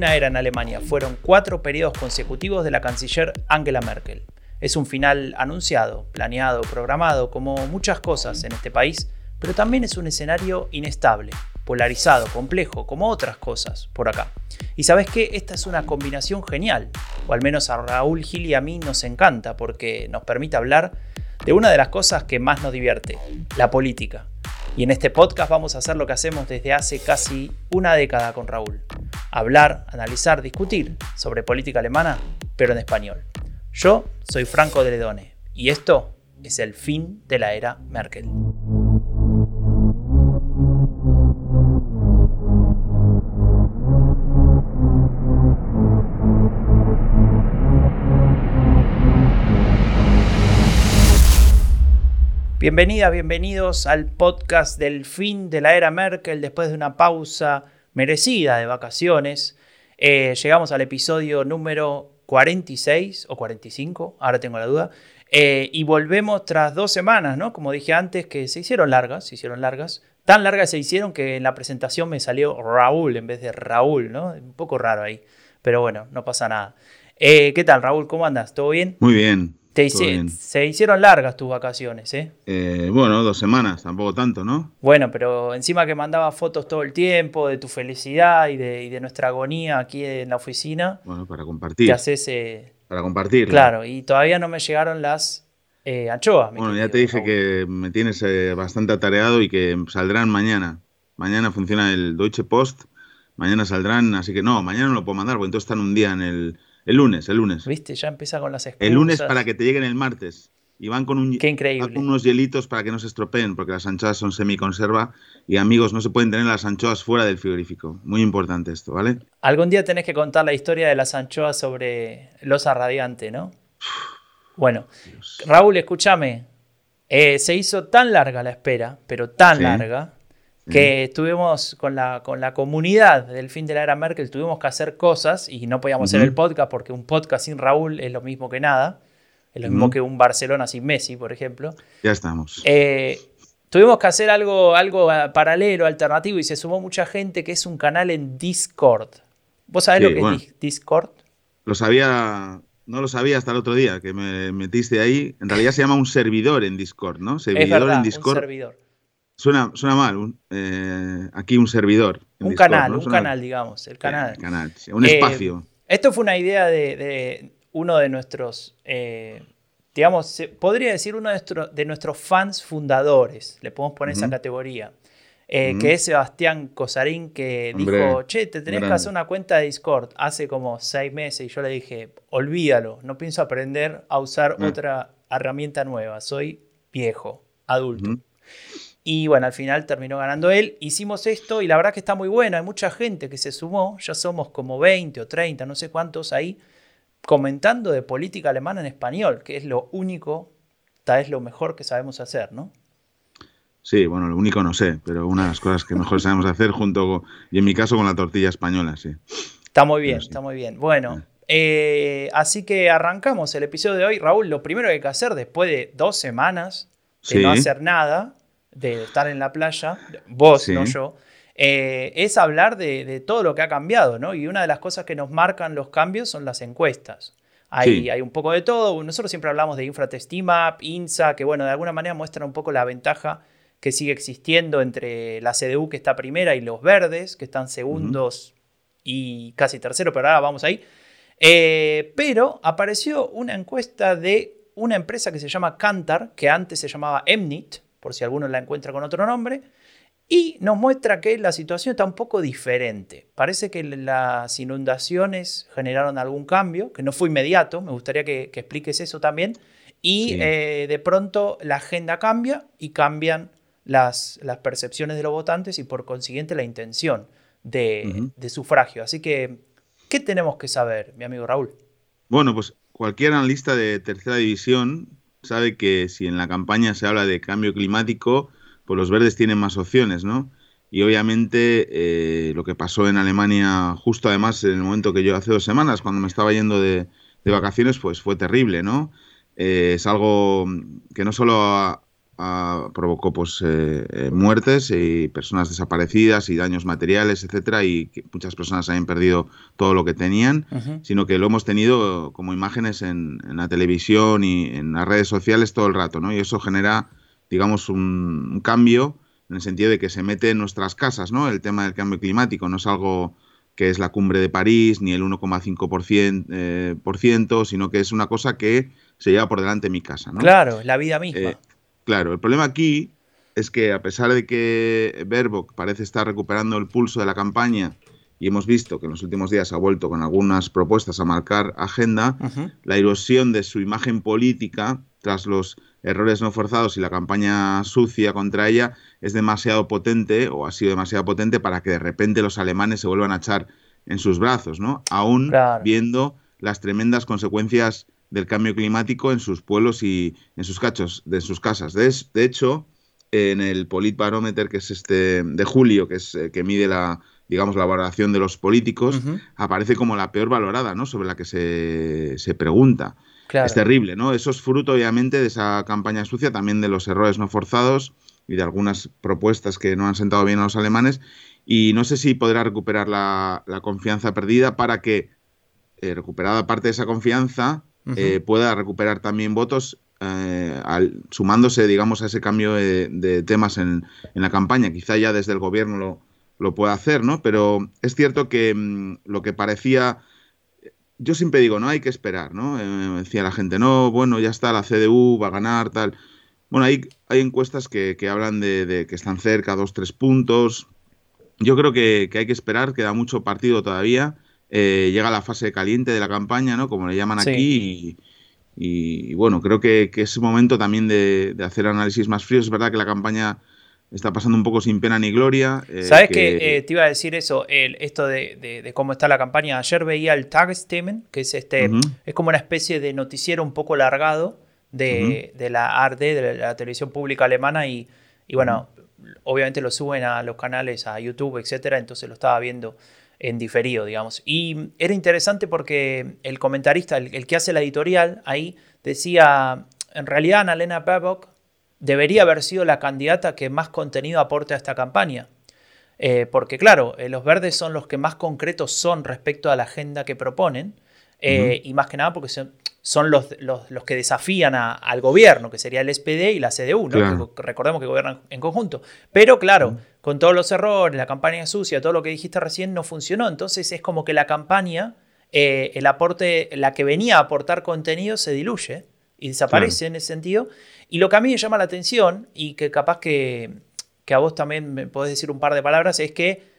una era en Alemania fueron cuatro periodos consecutivos de la canciller Angela Merkel. Es un final anunciado, planeado, programado, como muchas cosas en este país, pero también es un escenario inestable, polarizado, complejo, como otras cosas por acá. Y sabes que esta es una combinación genial, o al menos a Raúl Gil y a mí nos encanta porque nos permite hablar de una de las cosas que más nos divierte, la política. Y en este podcast vamos a hacer lo que hacemos desde hace casi una década con Raúl. Hablar, analizar, discutir sobre política alemana, pero en español. Yo soy Franco de Ledone y esto es el fin de la era Merkel. Bienvenidas, bienvenidos al podcast del fin de la era Merkel después de una pausa merecida de vacaciones. Eh, llegamos al episodio número 46 o 45, ahora tengo la duda. Eh, y volvemos tras dos semanas, ¿no? Como dije antes, que se hicieron largas, se hicieron largas. Tan largas se hicieron que en la presentación me salió Raúl en vez de Raúl, ¿no? Un poco raro ahí. Pero bueno, no pasa nada. Eh, ¿Qué tal, Raúl? ¿Cómo andas? ¿Todo bien? Muy bien, se hicieron largas tus vacaciones, ¿eh? ¿eh? Bueno, dos semanas, tampoco tanto, ¿no? Bueno, pero encima que mandaba fotos todo el tiempo de tu felicidad y de, nuestra agonía aquí en la oficina. Bueno, para compartir. ¿Qué haces? Eh, para compartir. Claro, y todavía no me llegaron las eh, anchoas. Bueno, ya te dije que me tienes bastante atareado y que saldrán mañana. Mañana funciona el Deutsche Post, mañana saldrán, así que no, mañana no lo puedo mandar, porque entonces están un día en el el lunes, el lunes. ¿Viste? Ya empieza con las excusas. El lunes para que te lleguen el martes. Y van con, un, Qué increíble. unos hielitos para que no se estropeen, porque las anchoas son semiconserva y amigos, no se pueden tener las anchoas fuera del frigorífico. Muy importante esto, ¿vale? Algún día tenés que contar la historia de las anchoas sobre losa radiante, ¿no? Bueno, Raúl, escúchame. Eh, se hizo tan larga la espera, pero tan larga, que estuvimos con la, con la comunidad del fin de la era Merkel, tuvimos que hacer cosas y no podíamos hacer el podcast porque un podcast sin Raúl es lo mismo que nada. Es lo mismo que un Barcelona sin Messi, por ejemplo. Ya estamos. Eh, tuvimos que hacer algo, algo ah, paralelo, alternativo, y se sumó mucha gente que es un canal en Discord. ¿Vos sabés lo que es Discord? Lo sabía, no lo sabía hasta el otro día, que me metiste ahí. En realidad se llama un servidor en Discord, ¿no? Servidor en Discord. Un servidor. Suena, suena mal, eh, aquí un servidor. Un canal, un canal, digamos, el canal. canal un eh, espacio. Esto fue una idea de, uno de nuestros, eh, digamos, podría decir uno de, nuestros fans fundadores, le podemos poner esa categoría, que es Sebastián Cosarín, que dijo, che, te tenés que hacer una cuenta de Discord hace como seis meses, y yo le dije, olvídalo, no pienso aprender a usar otra herramienta nueva, soy viejo, adulto. Y bueno, al final terminó ganando él. Hicimos esto y la verdad que está muy bueno. Hay mucha gente que se sumó. Ya somos como 20 o 30, no sé cuántos ahí, comentando de política alemana en español, que es lo único, tal vez lo mejor que sabemos hacer, ¿no? Sí, bueno, lo único no sé, pero una de las cosas que mejor sabemos hacer junto, con, y en mi caso, con la tortilla española, sí. Está muy bien, está muy bien. Bueno, eh, así que arrancamos el episodio de hoy. Raúl, lo primero que hay que hacer después de dos semanas de no hacer nada de estar en la playa, vos, no yo, eh, es hablar de, todo lo que ha cambiado, ¿no? Y una de las cosas que nos marcan los cambios son las encuestas. Hay, hay un poco de todo. Nosotros siempre hablamos de Infratestimap, INSA, que bueno, de alguna manera muestran un poco la ventaja que sigue existiendo entre la CDU que está primera y los verdes, que están segundos y casi tercero, pero ahora vamos ahí. Eh, pero apareció una encuesta de una empresa que se llama Kantar, que antes se llamaba Emnit, por si alguno la encuentra con otro nombre, y nos muestra que la situación está un poco diferente. Parece que las inundaciones generaron algún cambio, que no fue inmediato, me gustaría que, expliques eso también, y eh, de pronto la agenda cambia y cambian las, las, percepciones de los votantes y por consiguiente la intención de, de sufragio. Así que, ¿qué tenemos que saber, mi amigo Raúl? Bueno, pues cualquier analista de tercera división sabe que si en la campaña se habla de cambio climático, pues los verdes tienen más opciones, ¿no? Y obviamente eh, lo que pasó en Alemania, justo además en el momento que yo hace dos semanas, cuando me estaba yendo de, vacaciones, pues fue terrible, ¿no? Eh, es algo que no solo provocó pues, eh, eh, muertes y personas desaparecidas y daños materiales, etcétera, y muchas personas hayan perdido todo lo que tenían, sino que lo hemos tenido como imágenes en, la televisión y en las redes sociales todo el rato, ¿no? Y eso genera, digamos, un, cambio en el sentido de que se mete en nuestras casas, ¿no? El tema del cambio climático no es algo que es la cumbre de París, ni el 1,5%, eh, por ciento, sino que es una cosa que se lleva por delante mi casa. ¿no? Claro, la vida misma. Eh, claro, el problema aquí es que a pesar de que Baerbock parece estar recuperando el pulso de la campaña y hemos visto que en los últimos días ha vuelto con algunas propuestas a marcar agenda, la erosión de su imagen política tras los errores no forzados y la campaña sucia contra ella es demasiado potente o ha sido demasiado potente para que de repente los alemanes se vuelvan a echar en sus brazos, ¿no? Aún viendo las tremendas consecuencias del cambio climático en sus pueblos y en sus cachos, de sus casas. De, hecho, en el Politbarometer, que es este de julio, que es eh, que mide la digamos la valoración de los políticos, aparece como la peor valorada, ¿no? Sobre la que se, se pregunta. Es terrible, ¿no? Eso es fruto, obviamente, de esa campaña sucia, también de los errores no forzados y de algunas propuestas que no han sentado bien a los alemanes. Y no sé si podrá recuperar la, confianza perdida para que, eh, recuperada parte de esa confianza, eh, pueda recuperar también votos eh, sumándose, digamos, a ese cambio de, temas en, la campaña. Quizá ya desde el gobierno lo, lo pueda hacer, ¿no? Pero es cierto que mm, lo que parecía... Yo siempre digo, no hay que esperar, ¿no? Eh, decía la gente, no, bueno, ya está, la CDU va a ganar, tal. Bueno, hay, hay encuestas que, hablan de, que están cerca, dos, tres puntos. Yo creo que, que hay que esperar, queda mucho partido todavía. Eh, llega la fase caliente de la campaña, ¿no? Como le llaman aquí, y, bueno, creo que, es momento también de, hacer análisis más fríos. Es verdad que la campaña está pasando un poco sin pena ni gloria. Eh, ¿Sabes que, eh, te iba a decir eso? El, esto de, cómo está la campaña. Ayer veía el Tagesthemen, que es este, es como una especie de noticiero un poco largado de, la ARD, de la, televisión pública alemana, y, y bueno, obviamente lo suben a los canales, a YouTube, etcétera, entonces lo estaba viendo en diferido, digamos. Y era interesante porque el comentarista, el, que hace la editorial, ahí decía, en realidad Annalena Baerbock debería haber sido la candidata que más contenido aporte a esta campaña. Eh, porque claro, eh, los verdes son los que más concretos son respecto a la agenda que proponen, eh, y más que nada porque son, son los, los, que desafían al gobierno, que sería el SPD y la CDU, ¿no? recordemos que gobiernan en conjunto. Pero claro, con todos los errores, la campaña sucia, todo lo que dijiste recién no funcionó. Entonces es como que la campaña, eh, el aporte, la que venía a aportar contenido se diluye y desaparece en ese sentido. Y lo que a mí me llama la atención, y que capaz que, que a vos también me podés decir un par de palabras, es que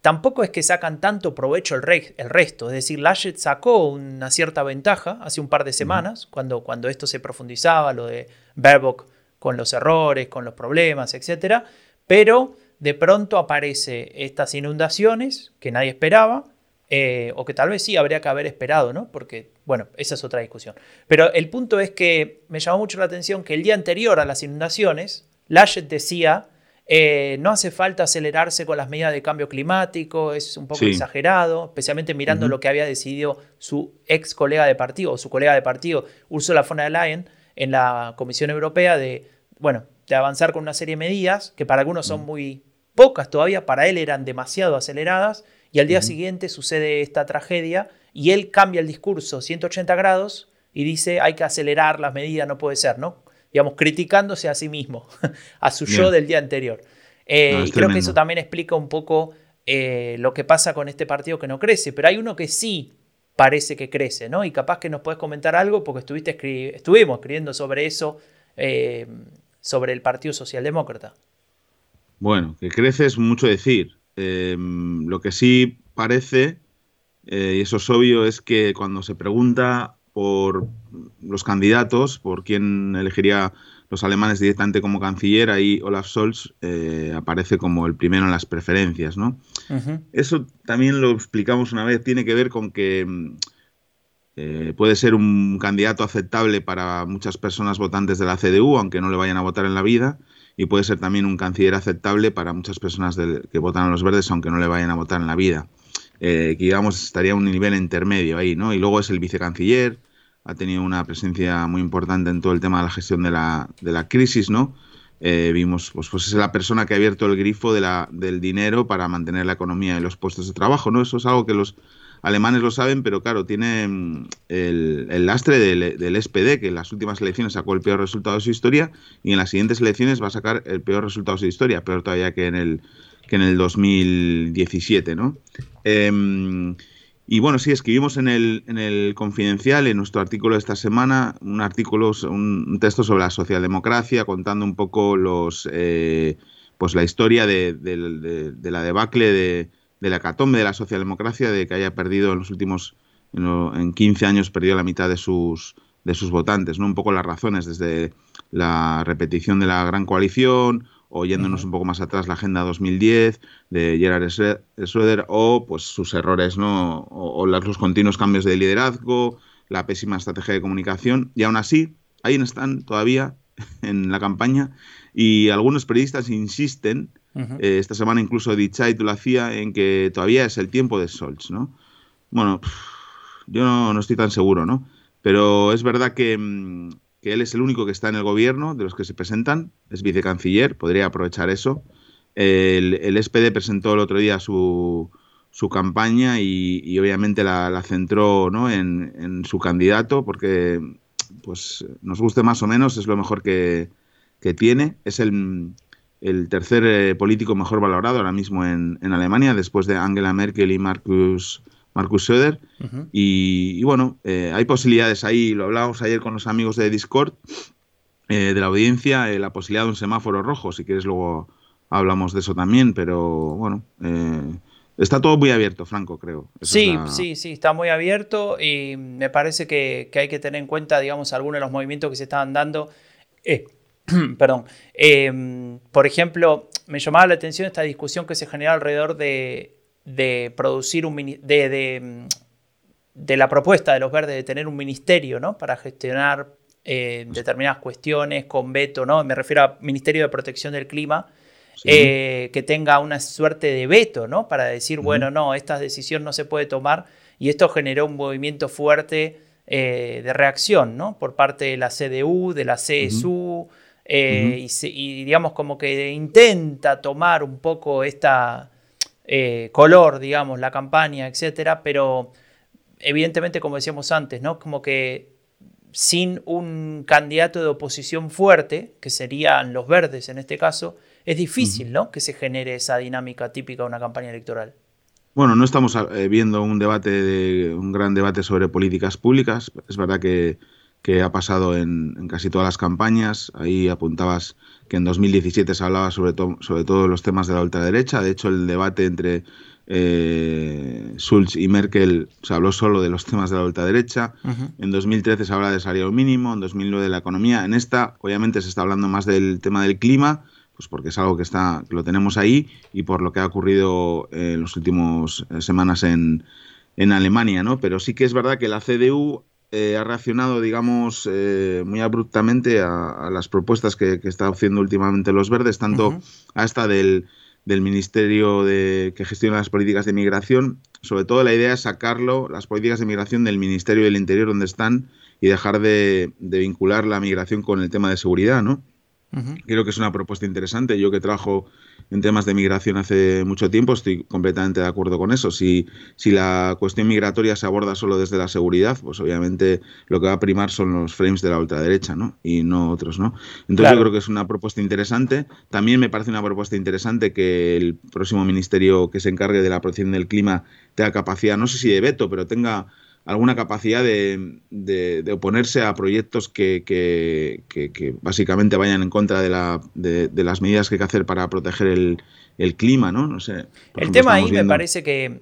tampoco es que sacan tanto provecho el, el resto. Es decir, Laschet sacó una cierta ventaja hace un par de semanas, cuando, cuando esto se profundizaba, lo de Baerbock con los errores, con los problemas, etc. Pero de pronto aparece estas inundaciones que nadie esperaba, eh, o que tal vez sí habría que haber esperado, ¿no? Porque, bueno, esa es otra discusión. Pero el punto es que me llamó mucho la atención que el día anterior a las inundaciones, Laschet decía eh, no hace falta acelerarse con las medidas de cambio climático, es un poco exagerado, especialmente mirando lo que había decidido su ex colega de partido, o su colega de partido, Ursula von der Leyen, en la Comisión Europea, de, bueno, de avanzar con una serie de medidas que para algunos son muy pocas todavía, para él eran demasiado aceleradas, y al día siguiente sucede esta tragedia y él cambia el discurso 180 grados y dice hay que acelerar las medidas, no puede ser, ¿no? Digamos, criticándose a sí mismo, a su yo del día anterior. Eh, y creo que eso también explica un poco eh, lo que pasa con este partido que no crece, pero hay uno que sí parece que crece, ¿no? Y capaz que nos puedes comentar algo porque estuviste estuvimos escribiendo sobre eso, eh, sobre el Partido Socialdemócrata. Bueno, que crece es mucho decir. lo que sí parece, y eso es obvio, es que cuando se pregunta por los candidatos, por quién elegiría los alemanes directamente como canciller, ahí Olaf Scholz eh, aparece como el primero en las preferencias, ¿no? Eso también lo explicamos una vez, tiene que ver con que mm, eh, puede ser un candidato aceptable para muchas personas votantes de la CDU, aunque no le vayan a votar en la vida, y puede ser también un canciller aceptable para muchas personas que votan a los verdes, aunque no le vayan a votar en la vida. Eh, que digamos estaría a un nivel intermedio ahí, ¿no? Y luego es el vicecanciller, ha tenido una presencia muy importante en todo el tema de la gestión de la, de la crisis, ¿no? eh, vimos, pues, pues es la persona que ha abierto el grifo de del dinero para mantener la economía y los puestos de trabajo, ¿no? Eso es algo que los alemanes lo saben, pero claro, tiene mm, el, lastre del, SPD, que en las últimas elecciones sacó el peor resultado de su historia y en las siguientes elecciones va a sacar el peor resultado de su historia, peor todavía que en el, que en el 2017, ¿no? Em, y bueno, sí, escribimos en el, en el Confidencial, en nuestro artículo de esta semana, un artículo, un, texto sobre la socialdemocracia, contando un poco los, eh, pues la historia de, la debacle de, la catombe de la socialdemocracia, de que haya perdido en los últimos, en, 15 años, perdido la mitad de sus, de sus votantes, ¿no? Un poco las razones, desde la repetición de la gran coalición, o yéndonos un poco más atrás la Agenda 2010 de Gerard Schroeder o pues sus errores, ¿no? O, los continuos cambios de liderazgo, la pésima estrategia de comunicación y aún así ahí están todavía en la campaña y algunos periodistas insisten, eh, esta semana incluso Dichait lo hacía, en que todavía es el tiempo de Scholz, ¿no? Bueno, yo no, no estoy tan seguro, ¿no? Pero es verdad que mm, que él es el único que está en el gobierno de los que se presentan, es vicecanciller, podría aprovechar eso. El, SPD presentó el otro día su, su campaña y, obviamente la, centró ¿no? en, su candidato porque pues nos guste más o menos, es lo mejor que, tiene. Es el, tercer eh, político mejor valorado ahora mismo en, en, Alemania, después de Angela Merkel y Marcus Marcus Söder. y, bueno, eh, hay posibilidades ahí, lo hablábamos ayer con los amigos de Discord, eh, de la audiencia, eh, la posibilidad de un semáforo rojo, si quieres luego hablamos de eso también, pero bueno, está todo muy abierto, Franco, creo. sí, sí, sí, está muy abierto y me parece que, hay que tener en cuenta, digamos, algunos de los movimientos que se estaban dando. perdón. por ejemplo, me llamaba la atención esta discusión que se generó alrededor de de producir un de, de, la propuesta de los verdes de tener un ministerio ¿no? para gestionar eh, determinadas cuestiones con veto, ¿no? me refiero a Ministerio de Protección del Clima, eh, que tenga una suerte de veto ¿no? para decir, bueno, no, esta decisión no se puede tomar y esto generó un movimiento fuerte eh, de reacción ¿no? por parte de la CDU, de la CSU. y, y, digamos como que intenta tomar un poco esta, eh, color, digamos, la campaña, etcétera, pero evidentemente, como decíamos antes, ¿no? Como que sin un candidato de oposición fuerte, que serían los verdes en este caso, es difícil, ¿no? Que se genere esa dinámica típica de una campaña electoral. Bueno, no estamos eh, viendo un debate, de, un gran debate sobre políticas públicas. Es verdad que, ha pasado en, casi todas las campañas. Ahí apuntabas que en 2017 se hablaba sobre, sobre todo los temas de la ultraderecha. De hecho, el debate entre eh, Schulz y Merkel se habló solo de los temas de la ultraderecha. En 2013 se habla de salario mínimo, en 2009 de la economía. En esta, obviamente, se está hablando más del tema del clima, pues porque es algo que está lo tenemos ahí y por lo que ha ocurrido en las últimas semanas en, en Alemania, ¿no? Pero sí que es verdad que la CDU eh, ha reaccionado, digamos, eh, muy abruptamente a, las propuestas que, que está haciendo últimamente los verdes, tanto a esta del, Ministerio de, que gestiona las políticas de migración. Sobre todo la idea es sacarlo, las políticas de migración del Ministerio del Interior donde están y dejar de, de vincular la migración con el tema de seguridad, ¿no? Creo que es una propuesta interesante. Yo que trabajo en temas de migración hace mucho tiempo estoy completamente de acuerdo con eso. Si, si la cuestión migratoria se aborda solo desde la seguridad, pues obviamente lo que va a primar son los frames de la ultraderecha, ¿no? Y no otros, ¿no? Entonces yo creo que es una propuesta interesante. También me parece una propuesta interesante que el próximo ministerio que se encargue de la protección del clima tenga capacidad, no sé si de veto, pero tenga alguna capacidad de, de, oponerse a proyectos que, que, que, básicamente vayan en contra de, la, de, las medidas que hay que hacer para proteger el, el clima, ¿no? No sé. El tema ahí me parece que,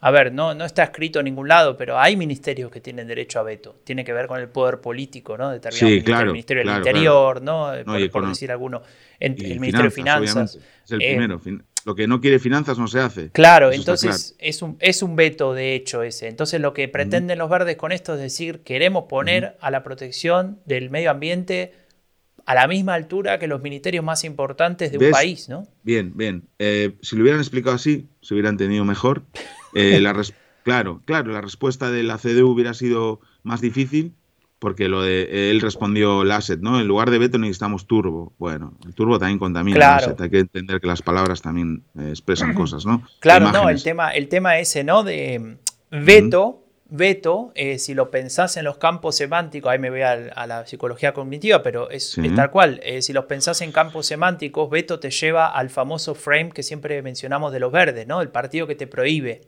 a ver, no, no está escrito en ningún lado, pero hay ministerios que tienen derecho a veto. Tiene que ver con el poder político, ¿no? sí, claro, el Ministerio del Interior, ¿no? Por, decir alguno. el Ministerio de Finanzas. Es el eh, primero lo que no quiere finanzas no se hace. Claro, entonces Es, un, es un veto de hecho ese. Entonces lo que pretenden los verdes con esto es decir, queremos poner a la protección del medio ambiente a la misma altura que los ministerios más importantes de un país, ¿no? Bien, bien. Eh, si lo hubieran explicado así, se hubieran entendido mejor. Eh, la claro, claro, la respuesta de la CDU hubiera sido más difícil, porque lo de él respondió Lasset, ¿no? En lugar de veto necesitamos turbo. Bueno, el turbo también contamina claro. Hay que entender que las palabras también eh, expresan cosas, ¿no? Claro, no, el tema, el tema ese, ¿no? De veto, veto, eh, si lo pensás en los campos semánticos, ahí me voy a, la psicología cognitiva, pero es, tal cual. Eh, si los pensás en campos semánticos, veto te lleva al famoso frame que siempre mencionamos de los verdes, ¿no? El partido que te prohíbe.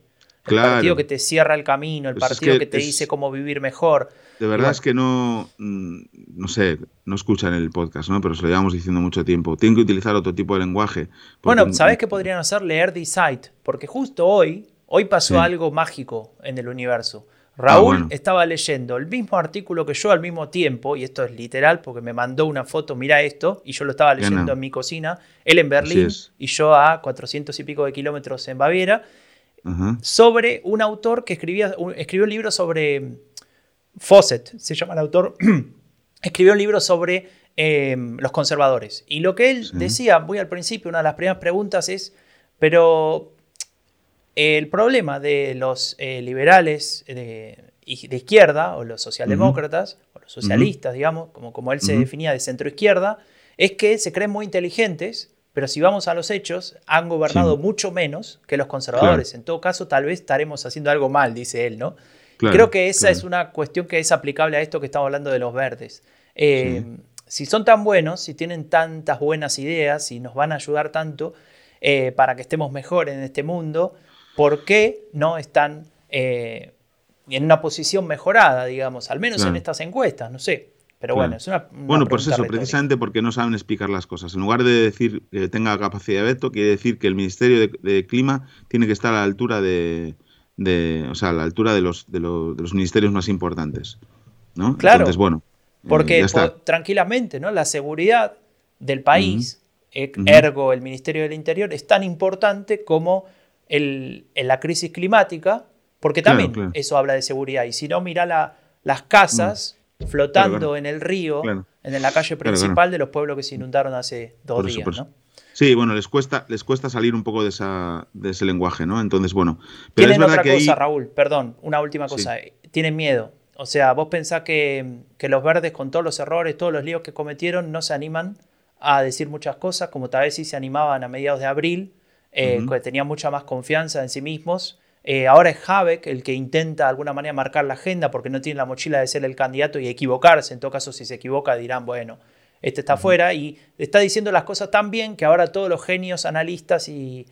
El partido que te cierra el camino, el pues partido que, te dice cómo vivir mejor. De verdad es que no, mm, no sé, no escuchan el podcast, ¿no? Pero se lo llevamos diciendo mucho tiempo. Tienen que utilizar otro tipo de lenguaje. Bueno, ¿sabes qué podrían hacer? Leer The Site. Porque justo hoy, hoy pasó algo mágico en el universo. Raúl ah, estaba leyendo el mismo artículo que yo al mismo tiempo, y esto es literal porque me mandó una foto, mira esto, y yo lo estaba leyendo en mi cocina, él en Berlín y yo a 400 y pico de kilómetros en Baviera, sobre un autor que escribía, escribió un libro sobre Fawcett, se llama el autor, escribió un libro sobre em, los conservadores. Y lo que él decía, muy al principio, una de las primeras preguntas es, pero el problema de los eh, liberales de, de, izquierda, o los socialdemócratas, o los socialistas, digamos, como, como él se definía de centro izquierda, es que se creen muy inteligentes pero si vamos a los hechos, han gobernado mucho menos que los conservadores. En todo caso, tal vez estaremos haciendo algo mal, dice él, ¿no? Creo que esa es una cuestión que es aplicable a esto que estamos hablando de los verdes. Eh, si son tan buenos, si tienen tantas buenas ideas y nos van a ayudar tanto eh, para que estemos mejor en este mundo, ¿por qué no están eh, en una posición mejorada, digamos, al menos en estas encuestas? No sé. Pero bueno, es una. bueno, pues eso, precisamente porque no saben explicar las cosas. En lugar de decir que tenga capacidad de veto, quiere decir que el Ministerio de, Clima tiene que estar a la altura de, o sea, a la altura de los, de los, ministerios más importantes. ¿no? Claro. Entonces, bueno. Eh, porque tranquilamente, ¿no? La seguridad del país, e, ergo el Ministerio del Interior, es tan importante como el, la crisis climática, porque también eso habla de seguridad. Y si no, mira la, las casas. Mm flotando en el río, en la calle principal de los pueblos que se inundaron hace dos días, ¿no? Sí, bueno, les cuesta, les cuesta salir un poco de, esa, de ese lenguaje, ¿no? Entonces, bueno. Pero Tienen otra cosa, Raúl, perdón, una última cosa. Tienen miedo. O sea, vos pensás que, los verdes, con todos los errores, todos los líos que cometieron, no se animan a decir muchas cosas, como tal vez sí se animaban a mediados de abril, eh, que tenían mucha más confianza en sí mismos eh, ahora es Habeck el que intenta de alguna manera marcar la agenda porque no tiene la mochila de ser el candidato y equivocarse. En todo caso, si se equivoca, dirán, bueno, este está fuera. Y está diciendo las cosas tan bien que ahora todos los genios analistas y,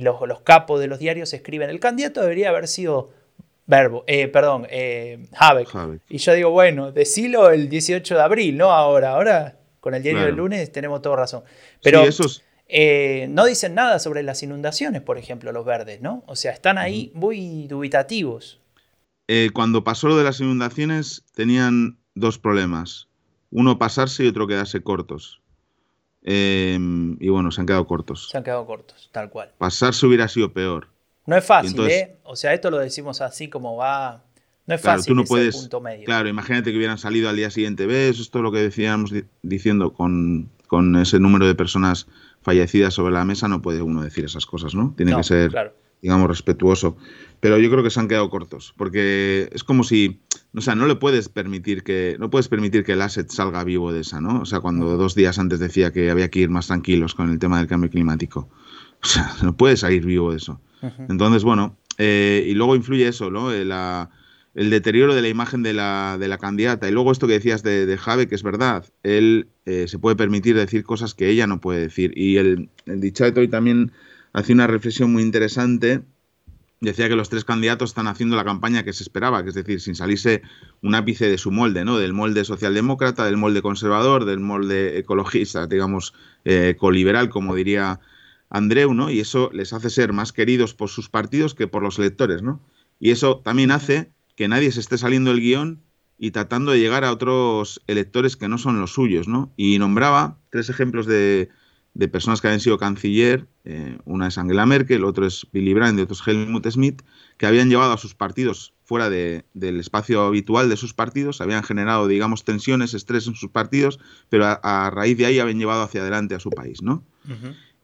los, capos de los diarios escriben, el candidato debería haber sido Verbo, eh, perdón, eh, Habeck. Y yo digo, bueno, decilo el 18 de abril, no ahora. Ahora, con el diario del lunes, tenemos toda razón. Pero eh, no dicen nada sobre las inundaciones, por ejemplo, los verdes, ¿no? O sea, están ahí muy dubitativos. Eh, cuando pasó lo de las inundaciones, tenían dos problemas. Uno pasarse y otro quedarse cortos. Em, y bueno, se han quedado cortos. Se han quedado cortos, tal cual. Pasarse hubiera sido peor. No es fácil, ¿eh? O sea, esto lo decimos así como va. No es fácil. Tú no puedes, punto medio. Claro, imagínate que hubieran salido al día siguiente. ¿Ves? Esto es lo que decíamos diciendo con, con ese número de personas fallecidas sobre la mesa, no puede uno decir esas cosas, ¿no? Tiene que ser, digamos, respetuoso. Pero yo creo que se han quedado cortos, porque es como si, o sea, no le puedes permitir que, no puedes permitir que el asset salga vivo de esa, ¿no? O sea, cuando dos días antes decía que había que ir más tranquilos con el tema del cambio climático. O sea, no puede salir vivo de eso. Entonces, bueno, eh, y luego influye eso, ¿no? Eh, la, el deterioro de la imagen de la, de la candidata. Y luego esto que decías de, de Jave, que es verdad, él eh, se puede permitir decir cosas que ella no puede decir. Y el, el Dichat hoy también hacía una reflexión muy interesante. Decía que los tres candidatos están haciendo la campaña que se esperaba, que es decir, sin salirse un ápice de su molde, ¿no? Del molde socialdemócrata, del molde conservador, del molde ecologista, digamos, eh, coliberal, como diría Andreu, ¿no? Y eso les hace ser más queridos por sus partidos que por los electores, ¿no? Y eso también hace que nadie se esté saliendo del guion y tratando de llegar a otros electores que no son los suyos, ¿no? Y nombraba tres ejemplos de, personas que habían sido canciller, eh, una es Angela Merkel, otro es Billy Brandt y otro es Helmut Schmidt, que habían llevado a sus partidos fuera del espacio habitual de sus partidos, habían generado, digamos, tensiones, estrés en sus partidos, pero a, raíz de ahí habían llevado hacia adelante a su país, ¿no?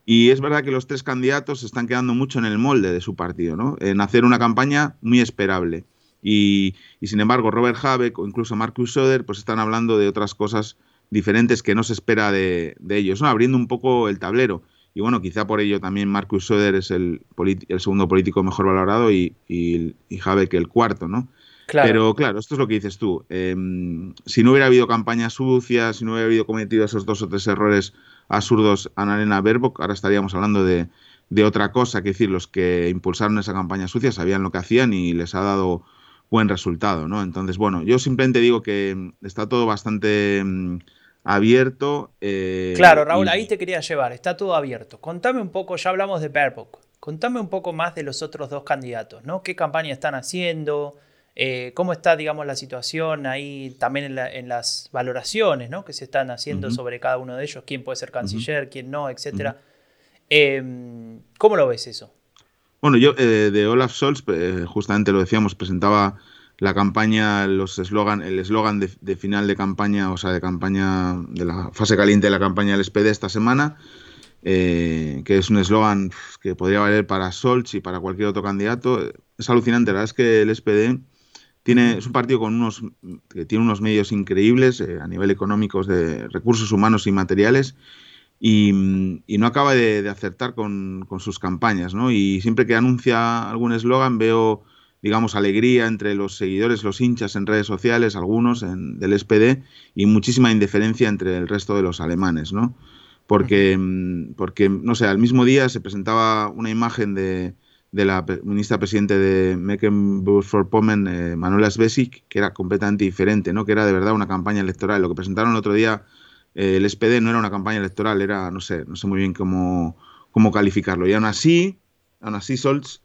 Y es verdad que los tres candidatos se están quedando mucho en el molde de su partido, ¿no? En hacer una campaña muy esperable Y, sin embargo, Robert Habeck o incluso Marcus Söder pues están hablando de otras cosas diferentes que no se espera de, ellos, ¿no? abriendo un poco el tablero. Y bueno, quizá por ello también Marcus Söder es el, el segundo político mejor valorado y, y, y Habeck el cuarto, ¿no? Pero claro, esto es lo que dices tú. Em, si no hubiera habido campañas sucias, si no hubiera habido cometido esos dos o tres errores absurdos Arena Baerbock, ahora estaríamos hablando de, otra cosa. Que decir, los que impulsaron esa campaña sucia sabían lo que hacían y les ha dado buen resultado, ¿no? Entonces, bueno, yo simplemente digo que em, está todo bastante em, abierto. Eh, claro, Raúl, ahí te quería llevar, está todo abierto. Contame un poco, ya hablamos de Baerbock, contame un poco más de los otros dos candidatos, ¿no? ¿Qué campaña están haciendo? Eh, ¿Cómo está, digamos, la situación ahí también en, las valoraciones ¿no? que se están haciendo sobre cada uno de ellos? ¿Quién puede ser canciller, quién no, etcétera? Em, ¿Cómo lo ves eso? Bueno, yo eh, de Olaf Scholz, justamente lo decíamos, presentaba la campaña, los eslogan, el eslogan de, final de campaña, o sea, de campaña, de la fase caliente de la campaña del SPD esta semana, que es un eslogan que podría valer para Scholz y para cualquier otro candidato. Es alucinante, la verdad es que el SPD tiene, es un partido con unos, que tiene unos medios increíbles eh, a nivel económicos de recursos humanos y materiales y, no acaba de, acertar con, sus campañas. ¿no? Y siempre que anuncia algún eslogan veo, digamos, alegría entre los seguidores, los hinchas en redes sociales, algunos en, del SPD, y muchísima indiferencia entre el resto de los alemanes. ¿no? Porque, porque, no sé, al mismo día se presentaba una imagen de de la ministra presidente de Mecklenburg-Vorpommern, eh, Manuela Svesik, que era completamente diferente, ¿no? que era de verdad una campaña electoral. Lo que presentaron el otro día eh, el SPD no era una campaña electoral, era, no sé, no sé muy bien cómo, cómo calificarlo. Y aún así, aún así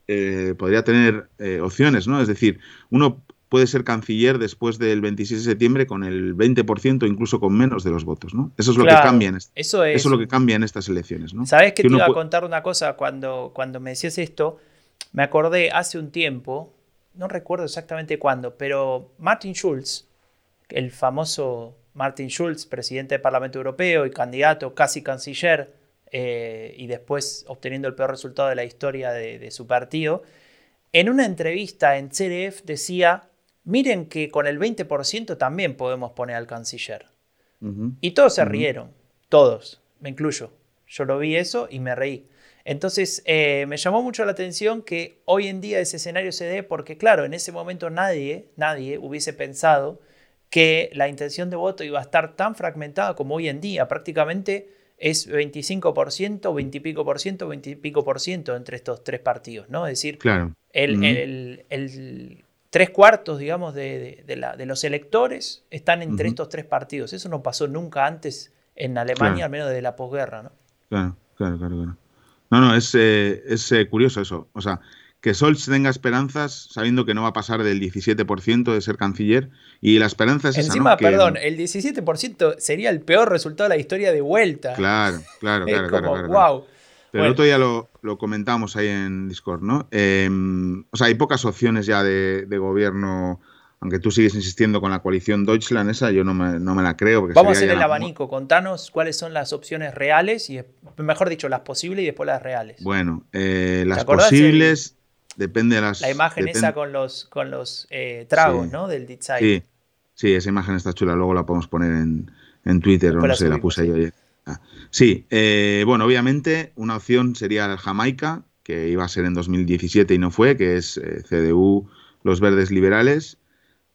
eh, podría tener opciones, ¿no? Es decir, uno puede ser canciller después del 26 de septiembre con el 20% incluso con menos de los votos, ¿no? Eso es lo que cambia en eso, es, lo que cambia en estas elecciones, ¿no? ¿Sabes que, te iba a contar una cosa cuando, cuando me decías esto? Me acordé hace un tiempo, no recuerdo exactamente cuándo, pero Martin Schulz, el famoso Martin Schulz, presidente del Parlamento Europeo y candidato casi canciller, eh, y después obteniendo el peor resultado de la historia de, su partido, en una entrevista en CDF decía, miren que con el 20% también podemos poner al canciller. Y todos se rieron, todos, me incluyo. Yo lo vi eso y me reí. Entonces, eh, me llamó mucho la atención que hoy en día ese escenario se dé porque, claro, en ese momento nadie, nadie hubiese pensado que la intención de voto iba a estar tan fragmentada como hoy en día. Prácticamente es 25%, 20 y pico por ciento, 20 y pico por ciento entre estos tres partidos, ¿no? Es decir, claro. el, tres cuartos, digamos, de, los electores están entre estos tres partidos. Eso no pasó nunca antes en Alemania, al menos desde la posguerra, ¿no? Claro, claro, claro. claro. No, no, es, eh, es eh, curioso eso. O sea, que Solz tenga esperanzas sabiendo que no va a pasar del 17% de ser canciller. Y la esperanza es Encima, perdón, el 17% sería el peor resultado de la historia de vuelta. Claro, claro, claro. claro, wow. Pero el otro día lo, lo, comentamos ahí en Discord, ¿no? Em, o sea, hay pocas opciones ya de, de gobierno aunque tú sigues insistiendo con la coalición Deutschland, esa yo no me, no me la creo. Vamos a hacer el abanico, contanos cuáles son las opciones reales, y mejor dicho, las posibles y después las reales. Bueno, eh, las posibles depende de las... La imagen esa con los, con los eh, tragos, ¿no? Del design. Sí, sí, esa imagen está chula, luego la podemos poner en, en Twitter, o no sé, la puse yo ayer. Ah, sí, eh, bueno, obviamente una opción sería Jamaica, que iba a ser en 2017 y no fue, que es CDU, los verdes liberales.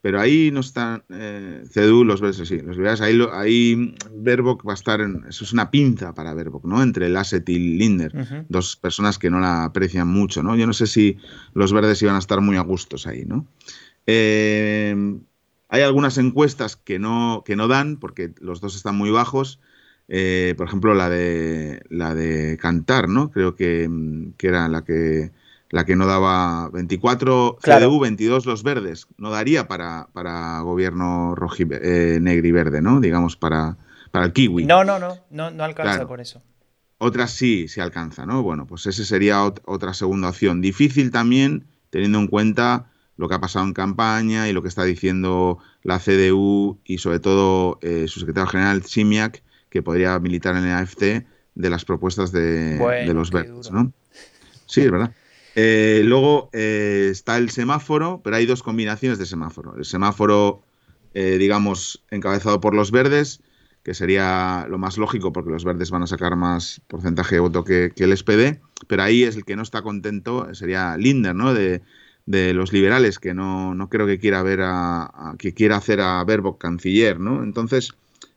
Pero ahí no están eh, CDU, los versos, sí, los ahí, ahí Verbock va a estar, en, eso es una pinza para Verbock, ¿no? Entre Lasset y Linder, dos personas que no la aprecian mucho, ¿no? Yo no sé si los verdes iban a estar muy a gustos ahí, ¿no? Eh, hay algunas encuestas que no, que no dan, porque los dos están muy bajos. Eh, por ejemplo, la de la de Cantar, ¿no? Creo que, que era la que la que no daba 24 CDU, 22 los verdes, no daría para, para gobierno rojo eh, negro y verde, ¿no? Digamos, para, para el kiwi. No, no, no, no, no alcanza con eso. Otras sí, sí alcanza, ¿no? Bueno, pues ese sería otra segunda opción. Difícil también, teniendo en cuenta lo que ha pasado en campaña y lo que está diciendo la CDU y sobre todo eh, su secretario general Simiak, que podría militar en el AFT, de las propuestas de, de los verdes, ¿no? Sí, es verdad. Eh, luego eh, está el semáforo, pero hay dos combinaciones de semáforo. El semáforo, eh, digamos, encabezado por los verdes, que sería lo más lógico porque los verdes van a sacar más porcentaje de voto que, el SPD, pero ahí es el que no está contento, sería Linder, ¿no? De, los liberales, que no, no, creo que quiera ver a, que quiera hacer a Verbo canciller, ¿no? Entonces,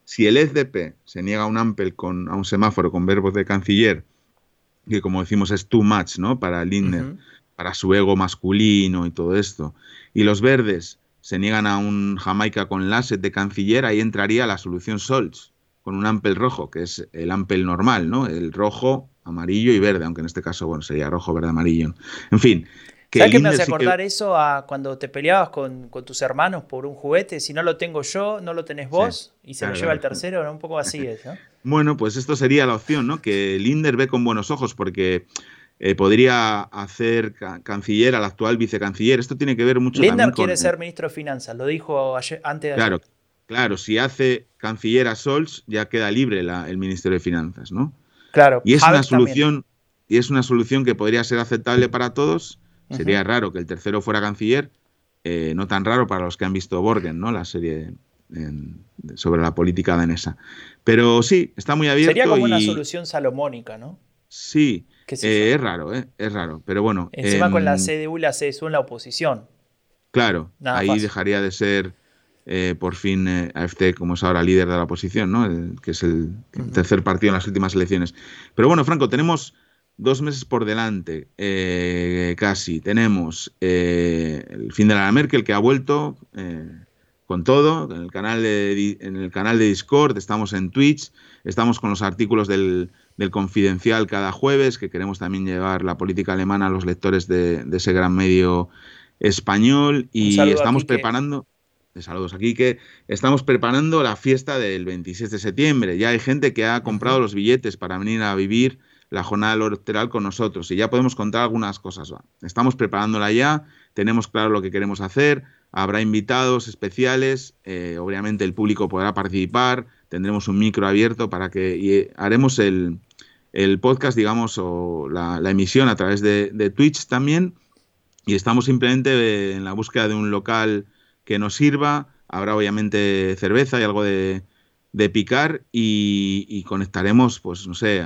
si el FDP se niega a un ampel con, a un semáforo con verbos de canciller, que como decimos es too much, ¿no? Para Lindner, para su ego masculino y todo esto. Y los verdes se niegan a un Jamaica con Lasset de canciller, ahí entraría la solución Solz, con un ampel rojo, que es el ampel normal, ¿no? El rojo, amarillo y verde, aunque en este caso, bueno, sería rojo, verde, amarillo. En fin, ¿Sabes qué me hace acordar eso a cuando te peleabas con, tus hermanos por un juguete? Si no lo tengo yo, no lo tenés vos y se lo lleva el tercero, ¿no? Un poco así es, ¿no? Bueno, pues esto sería la opción, ¿no? Que Linder ve con buenos ojos porque eh, podría hacer canciller al actual vicecanciller. Esto tiene que ver mucho Linder quiere ser ministro de Finanzas, lo dijo antes de Claro, claro, si hace canciller a Solz ya queda libre el Ministerio de Finanzas, ¿no? Claro. Y es una solución y es una solución que podría ser aceptable para todos Sería raro que el tercero fuera canciller, eh, no tan raro para los que han visto Borgen, ¿no? La serie sobre la política danesa. Pero sí, está muy abierto. Sería como una solución salomónica, ¿no? Sí, eh, es raro, ¿eh? es raro, pero bueno. Encima con la CDU y la CSU en la oposición. Claro, ahí dejaría de ser eh, por fin AFT como es ahora líder de la oposición, ¿no? que es el tercer partido en las últimas elecciones. Pero bueno, Franco, tenemos dos meses por delante, eh, casi. Tenemos eh, el fin de la Merkel que ha vuelto eh, con todo en el, canal de, en el canal de Discord, estamos en Twitch, estamos con los artículos del, Confidencial cada jueves, que queremos también llevar la política alemana a los lectores de, ese gran medio español y estamos preparando... saludos aquí que estamos preparando la fiesta del 26 de septiembre. Ya hay gente que ha comprado los billetes para venir a vivir la jornada electoral con nosotros y ya podemos contar algunas cosas. Estamos preparándola ya, tenemos claro lo que queremos hacer, habrá invitados especiales, eh, obviamente el público podrá participar, tendremos un micro abierto para que y haremos el, podcast, digamos, o la, emisión a través de, de, Twitch también y estamos simplemente en la búsqueda de un local que nos sirva. Habrá obviamente cerveza y algo de, de picar y, conectaremos, pues no sé,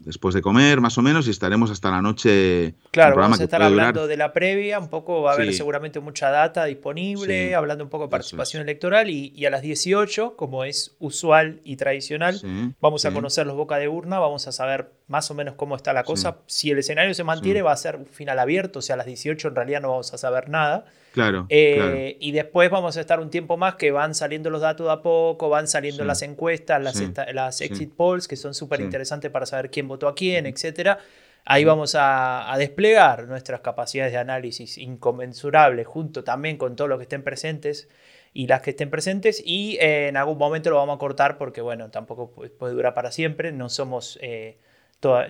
después de comer más o menos y estaremos hasta la noche. Claro, vamos a estar hablando de la previa, un poco va a haber seguramente mucha data disponible, hablando un poco de participación electoral y, a las 18, como es usual y tradicional, vamos a conocer los boca de urna, vamos a saber más o menos cómo está la cosa. Si el escenario se mantiene, va a ser un final abierto, o sea, a las 18 en realidad no vamos a saber nada. Eh, claro, Y después vamos a estar un tiempo más que van saliendo los datos de a poco, van saliendo las encuestas, las, exit polls, que son súper interesantes para saber quién votó a quién, etc. Ahí vamos a, desplegar nuestras capacidades de análisis inconmensurables, junto también con todos los que estén presentes y las que estén presentes. Y eh, en algún momento lo vamos a cortar porque, bueno, tampoco puede durar para siempre. No somos. Eh,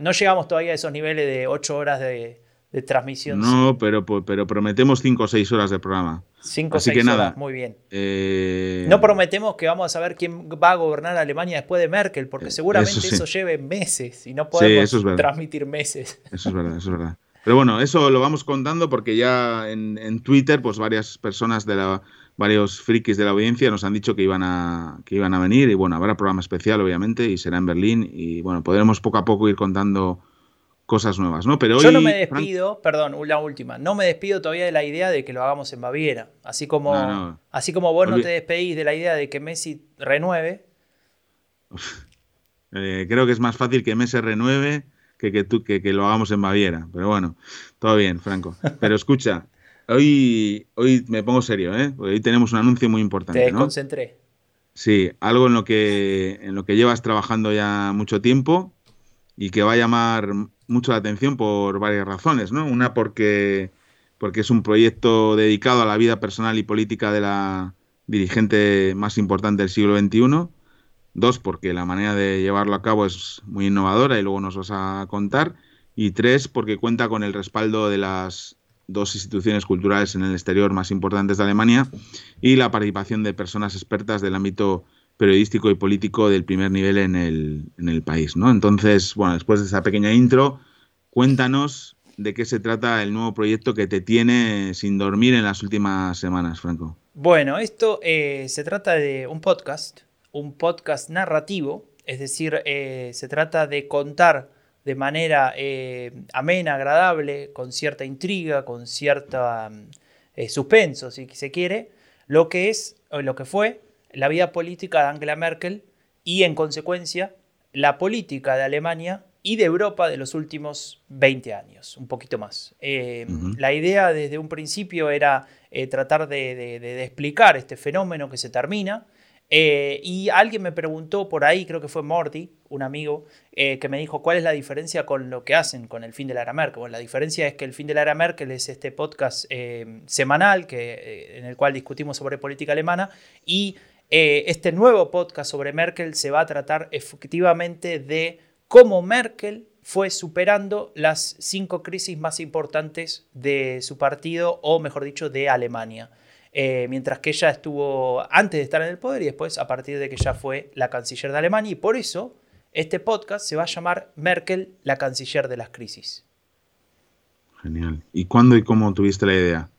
no llegamos todavía a esos niveles de 8 horas de de transmisión. No, pero, pero prometemos 5 o 6 horas de programa. 5 o 6 horas, muy bien. Eh, no prometemos que vamos a saber quién va a gobernar Alemania después de Merkel, porque eh, seguramente eso, lleve meses y no podemos transmitir meses. Eso es verdad, eso es verdad. Pero bueno, eso lo vamos contando porque ya en, Twitter, pues varias personas de la, varios frikis de la audiencia nos han dicho que iban a que iban a venir y bueno, habrá programa especial obviamente y será en Berlín y bueno, podremos poco a poco ir contando cosas nuevas, ¿no? Pero Yo no me despido, perdón, la última, no me despido todavía de la idea de que lo hagamos en Baviera. Así como, Así como vos no te despedís de la idea de que Messi renueve. Eh, creo que es más fácil que Messi renueve que que, tú, que, lo hagamos en Baviera. Pero bueno, todo bien, Franco. Pero escucha, hoy, hoy me pongo serio, ¿eh? Hoy tenemos un anuncio muy importante. Te concentré. Sí, algo en lo que en lo que llevas trabajando ya mucho tiempo y que va a llamar mucho la atención por varias razones, ¿no? Una porque, porque es un proyecto dedicado a la vida personal y política de la dirigente más importante del siglo XXI. Dos, porque la manera de llevarlo a cabo es muy innovadora y luego nos vas a contar. Y tres, porque cuenta con el respaldo de las dos instituciones culturales en el exterior más importantes de Alemania y la participación de personas expertas del ámbito periodístico y político del primer nivel en el, en el país. ¿no? Entonces, bueno, después de esa pequeña intro, cuéntanos de qué se trata el nuevo proyecto que te tiene sin dormir en las últimas semanas, Franco. Bueno, esto eh, se trata de un podcast, un podcast narrativo, es decir, eh, se trata de contar de manera eh, amena, agradable, con cierta intriga, con cierta suspenso, si se quiere, lo que es, o lo que fue, la vida política de Angela Merkel y, en consecuencia, la política de Alemania y de Europa de los últimos 20 años, un poquito más. La idea desde un principio era eh, tratar de, explicar este fenómeno que se termina. Eh, y alguien me preguntó por ahí, creo que fue Morty, un amigo, eh, que me dijo cuál es la diferencia con lo que hacen con el fin de la era Merkel. Bueno, la diferencia es que el fin de la era Merkel es este podcast semanal que, en el cual discutimos sobre política alemana y este nuevo podcast sobre Merkel se va a tratar efectivamente de cómo Merkel fue superando las cinco crisis más importantes de su partido, o mejor dicho, de Alemania. Eh, mientras que ella estuvo antes de estar en el poder y después a partir de que ya fue la canciller de Alemania. Y por eso este podcast se va a llamar Merkel, la canciller de las crisis. Genial. ¿Y cuándo y cómo tuviste la idea?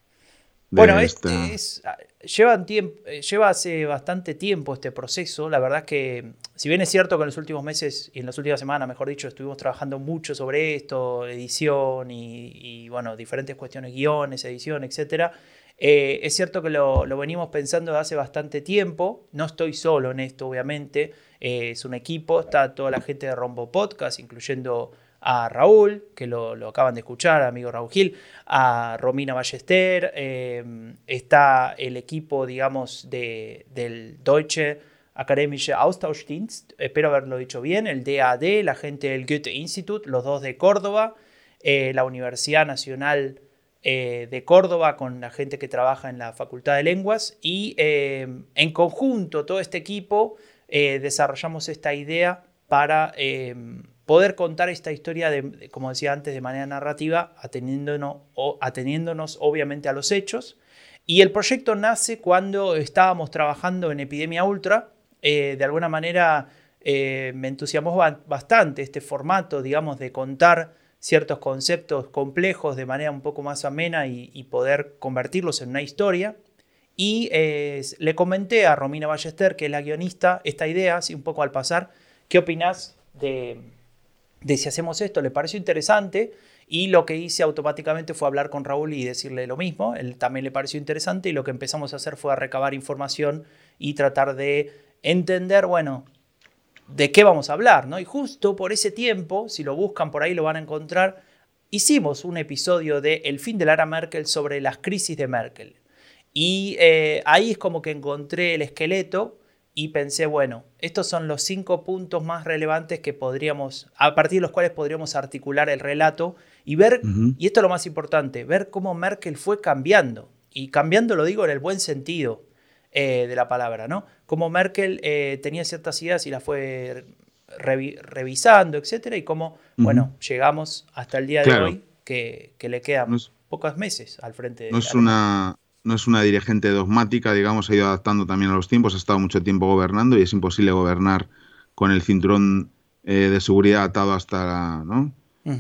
bueno, este es, eh, lleva hace bastante tiempo este proceso. La verdad es que, si bien es cierto que en los últimos meses y en las últimas semanas, mejor dicho, estuvimos trabajando mucho sobre esto, edición y, bueno, diferentes cuestiones, guiones, edición, etc. Eh, es cierto que lo, venimos pensando hace bastante tiempo. No estoy solo en esto, obviamente. Eh, es un equipo, está toda la gente de Rombo Podcast, incluyendo a Raúl, que lo, acaban de escuchar, amigo Raúl Gil, a Romina Ballester, eh, está el equipo, digamos, de, del Deutsche Akademische Austauschdienst, espero haberlo dicho bien, el DAD, la gente del Goethe Institut, los dos de Córdoba, eh, la Universidad Nacional eh, de Córdoba con la gente que trabaja en la Facultad de Lenguas y en conjunto todo este equipo desarrollamos esta idea para poder contar esta historia, de, como decía antes, de manera narrativa, ateniéndonos, ateniéndonos obviamente a los hechos. Y el proyecto nace cuando estábamos trabajando en Epidemia Ultra. Eh, de alguna manera eh, me entusiasmó bastante este formato, digamos, de contar ciertos conceptos complejos de manera un poco más amena y, poder convertirlos en una historia. Y eh, le comenté a Romina Ballester, que es la guionista, esta idea, así un poco al pasar. ¿Qué opinas de, de si hacemos esto, le pareció interesante y lo que hice automáticamente fue hablar con Raúl y decirle lo mismo, él también le pareció interesante y lo que empezamos a hacer fue a recabar información y tratar de entender, bueno, de qué vamos a hablar, ¿no? Y justo por ese tiempo, si lo buscan por ahí lo van a encontrar, hicimos un episodio de El fin de Lara Merkel sobre las crisis de Merkel. Y eh, ahí es como que encontré el esqueleto y pensé, bueno, estos son los cinco puntos más relevantes que podríamos, a partir de los cuales podríamos articular el relato y ver, y esto es lo más importante, ver cómo Merkel fue cambiando. Y cambiando lo digo en el buen sentido eh, de la palabra, ¿no? Cómo Merkel eh, tenía ciertas ideas y las fue revisando, etcétera, y cómo, bueno, llegamos hasta el día de hoy que, le quedan pocos meses al frente de... No es una no es una dirigente dogmática, digamos, ha ido adaptando también a los tiempos, ha estado mucho tiempo gobernando y es imposible gobernar con el cinturón eh, de seguridad atado hasta, ¿no?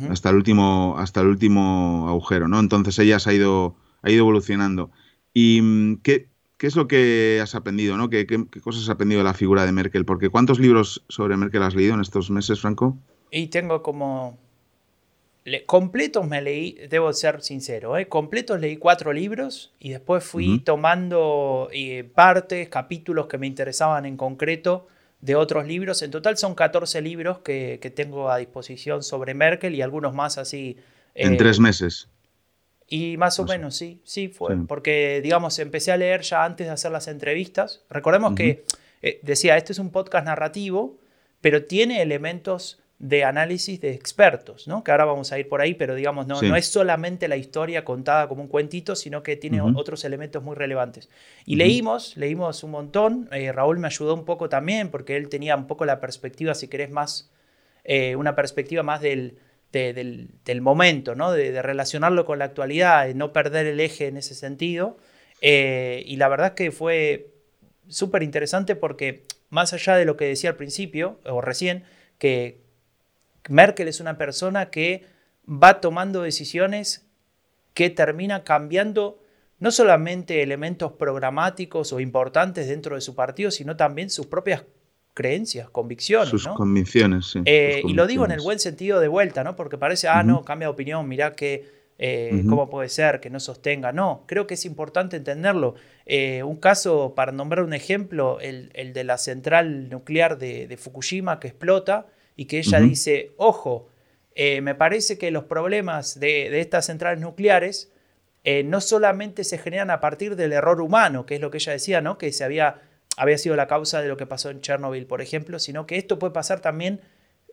hasta, el último, hasta el último agujero. ¿no? Entonces ella ha ido, ha ido evolucionando. ¿Y mm, qué, qué es lo que has aprendido? ¿no? ¿Qué, ¿Qué, cosas has aprendido de la figura de Merkel? Porque ¿cuántos libros sobre Merkel has leído en estos meses, Franco? Y tengo como completos me leí, debo ser sincero, ¿eh? completos leí cuatro libros y después fui tomando eh, partes, capítulos que me interesaban en concreto de otros libros. En total son 14 libros que, tengo a disposición sobre Merkel y algunos más así. en tres eh, meses. Y más o menos, sí, sí fue. Porque, digamos, empecé a leer ya antes de hacer las entrevistas. Recordemos que, eh, decía, este es un podcast narrativo, pero tiene elementos de análisis de expertos, ¿no? que ahora vamos a ir por ahí, pero digamos, no, no es solamente la historia contada como un cuentito, sino que tiene otros elementos muy relevantes. Y leímos, leímos un montón, eh, Raúl me ayudó un poco también, porque él tenía un poco la perspectiva, si querés, más, eh, una perspectiva más del, del, momento, ¿no? De, relacionarlo con la actualidad, de no perder el eje en ese sentido. Eh, y la verdad es que fue súper interesante porque, más allá de lo que decía al principio, o recién, que Merkel es una persona que va tomando decisiones que termina cambiando no solamente elementos programáticos o importantes dentro de su partido, sino también sus propias creencias, convicciones. Sus convicciones, sí. Eh, y lo digo en el buen sentido de vuelta, ¿no? Porque parece, ah, no, cambia de opinión, mirá que, eh, cómo puede ser que no sostenga. No, creo que es importante entenderlo. Eh, un caso, para nombrar un ejemplo, el, de la central nuclear de, Fukushima que explota y que ella dice, ojo, me parece que los problemas de, de estas centrales nucleares no solamente se generan a partir del error humano, que es lo que ella decía, ¿no? Que se había había sido la causa de lo que pasó en Chernobyl, por ejemplo, sino que esto puede pasar también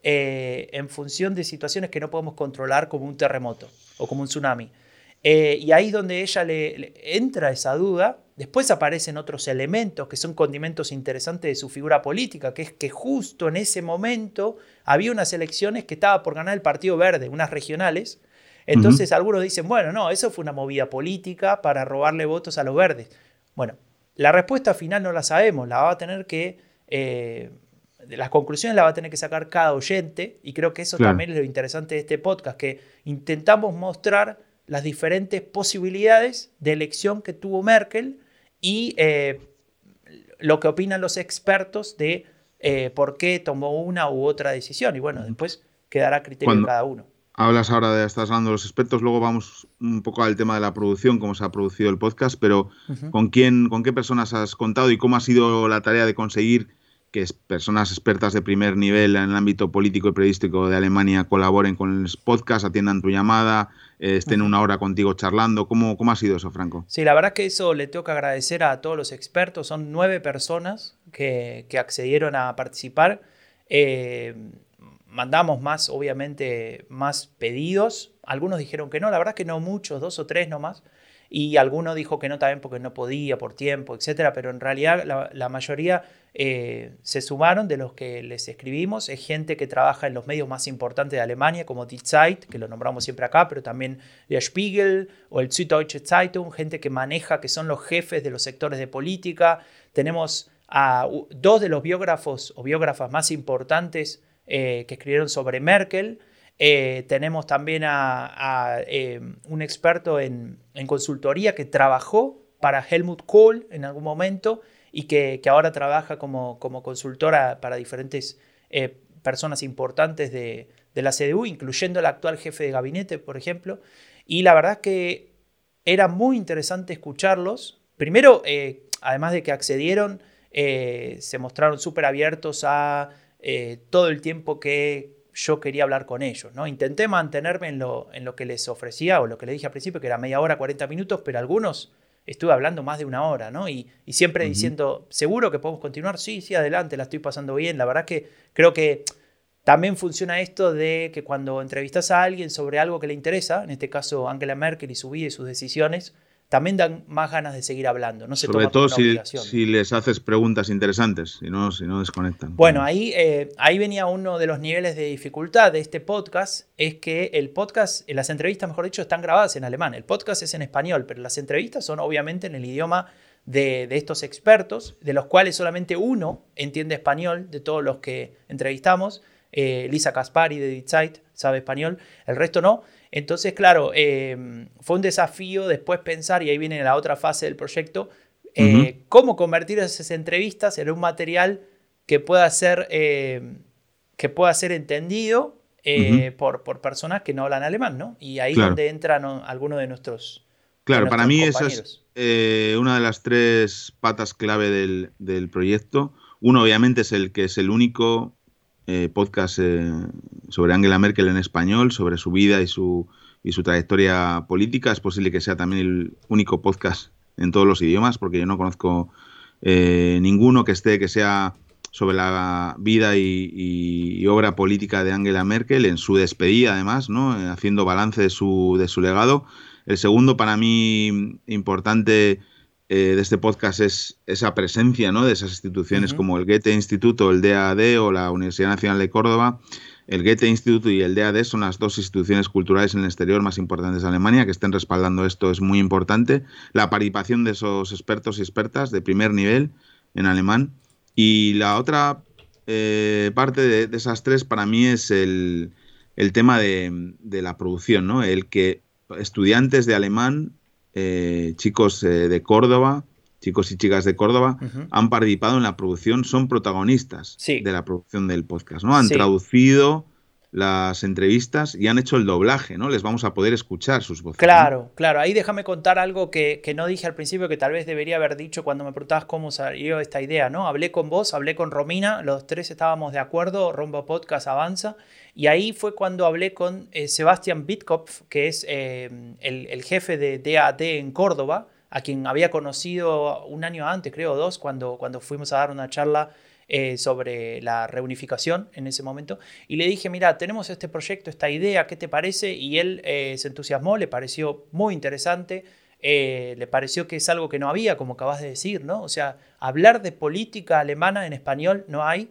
eh, en función de situaciones que no podemos controlar como un terremoto o como un tsunami. Eh, y ahí donde ella le, entra esa duda, después aparecen otros elementos que son condimentos interesantes de su figura política, que es que justo en ese momento había unas elecciones que estaba por ganar el Partido Verde, unas regionales. Entonces algunos dicen, bueno, no, eso fue una movida política para robarle votos a los verdes. Bueno, la respuesta final no la sabemos, la va a tener que... Eh, las conclusiones las va a tener que sacar cada oyente y creo que eso también es lo interesante de este podcast, que intentamos mostrar las diferentes posibilidades de elección que tuvo Merkel y eh, lo que opinan los expertos de eh, por qué tomó una u otra decisión. Y bueno, después quedará criterio de cada uno. Hablas ahora de, estás hablando de los expertos, luego vamos un poco al tema de la producción, cómo se ha producido el podcast, pero ¿con quién, con qué personas has contado y cómo ha sido la tarea de conseguir que personas expertas de primer nivel en el ámbito político y periodístico de Alemania colaboren con el podcast, atiendan tu llamada, eh, estén una hora contigo charlando. ¿Cómo, ¿Cómo ha sido eso, Franco? Sí, la verdad es que eso le tengo que agradecer a todos los expertos. Son nueve personas que, que accedieron a participar. Eh, mandamos más, obviamente, más pedidos. Algunos dijeron que no, la verdad que no muchos, dos o tres nomás. Y alguno dijo que no también porque no podía, por tiempo, etcétera. Pero en realidad la, mayoría eh, se sumaron de los que les escribimos. Es gente que trabaja en los medios más importantes de Alemania, como Die Zeit, que lo nombramos siempre acá, pero también Der Spiegel o el Süddeutsche Zeitung, gente que maneja, que son los jefes de los sectores de política. Tenemos a dos de los biógrafos o biógrafas más importantes eh, que escribieron sobre Merkel. Eh, tenemos también a, eh, un experto en, consultoría que trabajó para Helmut Kohl en algún momento y que, ahora trabaja como, consultora para diferentes personas importantes de, la CDU, incluyendo el actual jefe de gabinete, por ejemplo. Y la verdad que era muy interesante escucharlos. Primero, además de que accedieron, se mostraron súper abiertos a eh, todo el tiempo que yo quería hablar con ellos. ¿no? Intenté mantenerme en lo, en lo que les ofrecía o lo que les dije al principio, que era media hora, 40 minutos, pero algunos estuve hablando más de una hora, ¿no? Y, siempre diciendo, ¿seguro que podemos continuar? Sí, sí, adelante, la estoy pasando bien. La verdad que creo que también funciona esto de que cuando entrevistas a alguien sobre algo que le interesa, en este caso Angela Merkel y su vida y sus decisiones, también dan más ganas de seguir hablando. No se Sobre todo si, les haces preguntas interesantes, si no, si no desconectan. Bueno, ahí, eh, ahí venía uno de los niveles de dificultad de este podcast, es que el podcast, las entrevistas, mejor dicho, están grabadas en alemán. El podcast es en español, pero las entrevistas son obviamente en el idioma de, estos expertos, de los cuales solamente uno entiende español, de todos los que entrevistamos. Eh, Lisa Caspari de Die sabe español, el resto no. Entonces, claro, em, fue un desafío después pensar, y ahí viene la otra fase del proyecto, eh, cómo convertir esas entrevistas en un material que pueda ser, em, que pueda ser entendido eh, por, por, personas que no hablan alemán, ¿no? Y ahí es donde entran algunos de nuestros... Claro, para mí esa es eh, una de las tres patas clave del, del proyecto. Uno, obviamente, es el que es el único eh, podcast eh, sobre Angela Merkel en español, sobre su vida y su, y su trayectoria política. Es posible que sea también el único podcast en todos los idiomas, porque yo no conozco eh, ninguno que esté, que sea sobre la vida y, obra política de Angela Merkel, en su despedida además, ¿no? haciendo balance de su, de su legado. El segundo, para mí, importante eh, de este podcast es esa presencia ¿no? de esas instituciones como el Goethe Instituto, el DAD o la Universidad Nacional de Córdoba. El Goethe Instituto y el DAD son las dos instituciones culturales en el exterior más importantes de Alemania. Que estén respaldando esto es muy importante. La participación de esos expertos y expertas de primer nivel en alemán. Y la otra eh, parte de, esas tres para mí es el, el tema de, la producción, ¿no? El que estudiantes de alemán, eh, chicos eh, de Córdoba, chicos y chicas de Córdoba, han participado en la producción, son protagonistas de la producción del podcast, ¿no? Han traducido las entrevistas y han hecho el doblaje, ¿no? Les vamos a poder escuchar sus voces. Claro, claro. Ahí déjame contar algo que, no dije al principio, que tal vez debería haber dicho cuando me preguntabas cómo salió esta idea, ¿no? Hablé con vos, hablé con Romina, los tres estábamos de acuerdo, Rombo Podcast avanza, y ahí fue cuando hablé con eh, Sebastián Bitkopf, que es eh, el, jefe de DAD en Córdoba, a quien había conocido un año antes, creo, dos, cuando, cuando fuimos a dar una charla eh, sobre la reunificación en ese momento. Y le dije, mira, tenemos este proyecto, esta idea, ¿qué te parece? Y él se entusiasmó, le pareció muy interesante. le pareció que es algo que no había, como acabas de decir, ¿no? O sea, hablar de política alemana en español no hay,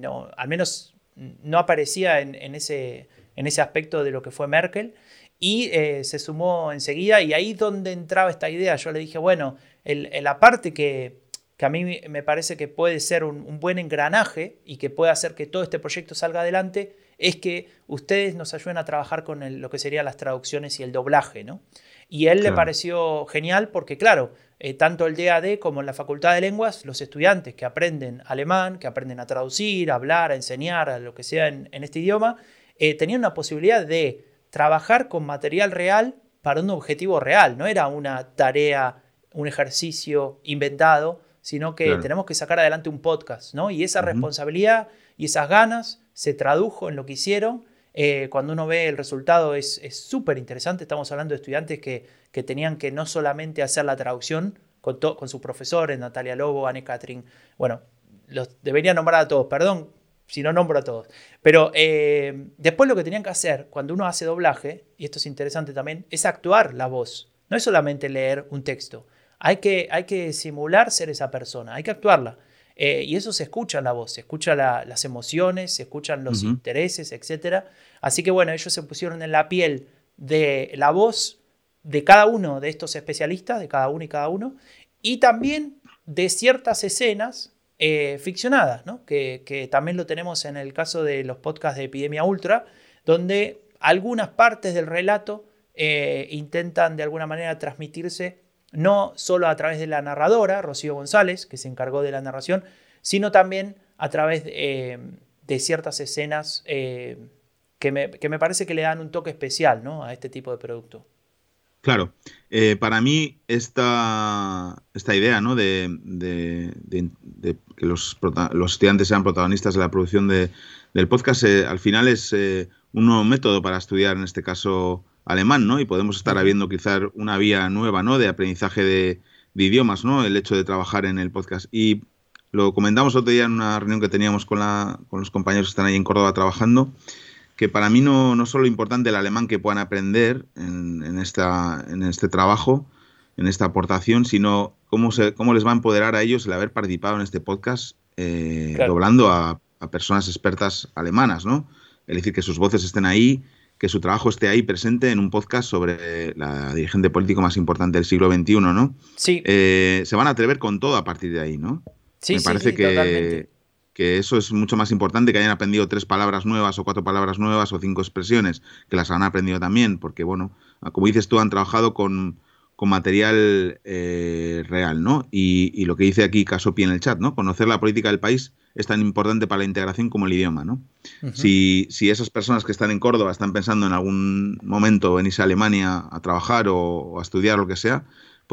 no, al menos no aparecía en, ese, en ese aspecto de lo que fue Merkel y eh, se sumó enseguida y ahí donde entraba esta idea, yo le dije, bueno, la parte que, a mí me parece que puede ser un, buen engranaje y que puede hacer que todo este proyecto salga adelante, es que ustedes nos ayuden a trabajar con lo que serían las traducciones y el doblaje, ¿no? Y a él le pareció genial porque, claro, eh, tanto el DAD como en la Facultad de Lenguas, los estudiantes que aprenden alemán, que aprenden a traducir, a hablar, a enseñar, a lo que sea en, este idioma, eh, tenían una posibilidad de trabajar con material real para un objetivo real. No era una tarea, un ejercicio inventado, sino que tenemos que sacar adelante un podcast, ¿no? Y esa responsabilidad y esas ganas se tradujo en lo que hicieron eh, cuando uno ve el resultado es súper interesante. Estamos hablando de estudiantes que, que, tenían que no solamente hacer la traducción con, con sus profesores, Natalia Lobo, Anne Catherine. Bueno, los debería nombrar a todos, perdón si no nombro a todos. Pero eh, después lo que tenían que hacer cuando uno hace doblaje, y esto es interesante también, es actuar la voz. No es solamente leer un texto. Hay que, hay que simular ser esa persona, hay que actuarla. Eh, y eso se escucha en la voz, se escuchan las emociones, se escuchan los intereses, etc. Así que bueno, ellos se pusieron en la piel de la voz de cada uno de estos especialistas, de cada uno y cada uno, y también de ciertas escenas eh, ficcionadas, ¿no? que, también lo tenemos en el caso de los podcasts de Epidemia Ultra, donde algunas partes del relato eh, intentan de alguna manera transmitirse no solo a través de la narradora, Rocío González, que se encargó de la narración, sino también a través de, eh, ciertas escenas eh, que, me, parece que le dan un toque especial ¿no? a este tipo de producto. Claro, eh, para mí esta, esta idea ¿no? de, que los, los, estudiantes sean protagonistas de la producción del podcast al final es un nuevo método para estudiar, en este caso, alemán, ¿no? Y podemos estar habiendo quizás una vía nueva, ¿no? De aprendizaje de, idiomas, ¿no? El hecho de trabajar en el podcast. Y lo comentamos otro día en una reunión que teníamos con, la, con los compañeros que están ahí en Córdoba trabajando, que para mí no, no solo importante el alemán que puedan aprender en, esta, en este trabajo, en esta aportación, sino cómo, se, cómo les va a empoderar a ellos el haber participado en este podcast eh, doblando a, a, personas expertas alemanas, ¿no? Es decir, que sus voces estén ahí, que su trabajo esté ahí presente en un podcast sobre la dirigente político más importante del siglo XXI, ¿no? Sí. Eh, se van a atrever con todo a partir de ahí, ¿no? Sí, Me parece sí, que, que eso es mucho más importante que hayan aprendido tres palabras nuevas o cuatro palabras nuevas o cinco expresiones, que las han aprendido también, porque, bueno, como dices tú, han trabajado con, con material eh, real, ¿no? Y, y, lo que dice aquí Casopi en el chat, ¿no? Conocer la política del país es tan importante para la integración como el idioma. ¿no? si, si, esas personas que están en Córdoba están pensando en algún momento venirse a Alemania a trabajar o, a estudiar lo que sea,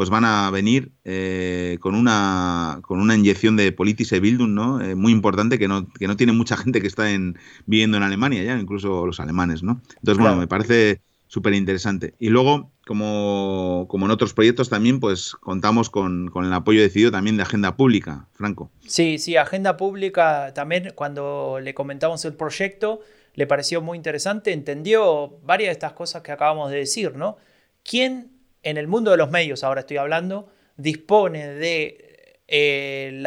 pues van a venir eh, con, una, con una inyección de politische Bildung ¿no? Eh, muy importante que no, que no tiene mucha gente que está en, viviendo en Alemania ya, incluso los alemanes. ¿no? Entonces, bueno, me parece súper interesante. Y luego, como, como, en otros proyectos también, pues contamos con, el apoyo decidido también de Agenda Pública, Franco. Sí, sí, Agenda Pública también cuando le comentamos el proyecto le pareció muy interesante, entendió varias de estas cosas que acabamos de decir, ¿no? ¿Quién en el mundo de los medios, ahora estoy hablando, dispone de, eh,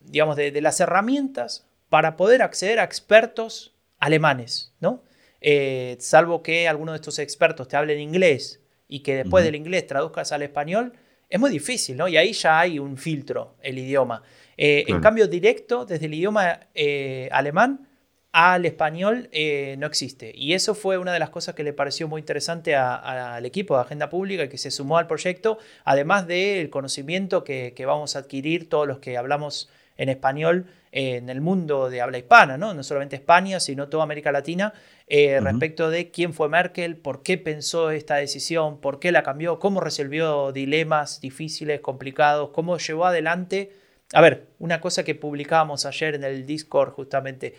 digamos, de las herramientas para poder acceder a expertos alemanes, ¿no? Eh, salvo que alguno de estos expertos te hable en inglés y que después del inglés traduzcas al español, es muy difícil, ¿no? Y ahí ya hay un filtro, el idioma. Eh, en cambio, directo, desde el idioma eh, alemán, al español eh, no existe. Y eso fue una de las cosas que le pareció muy interesante al equipo de Agenda Pública y que se sumó al proyecto, además del conocimiento que, vamos a adquirir todos los que hablamos en español en el mundo de habla hispana, ¿no? no solamente España, sino toda América Latina, eh, respecto de quién fue Merkel, por qué pensó esta decisión, por qué la cambió, cómo resolvió dilemas difíciles, complicados, cómo llevó adelante. A ver, una cosa que publicábamos ayer en el Discord justamente,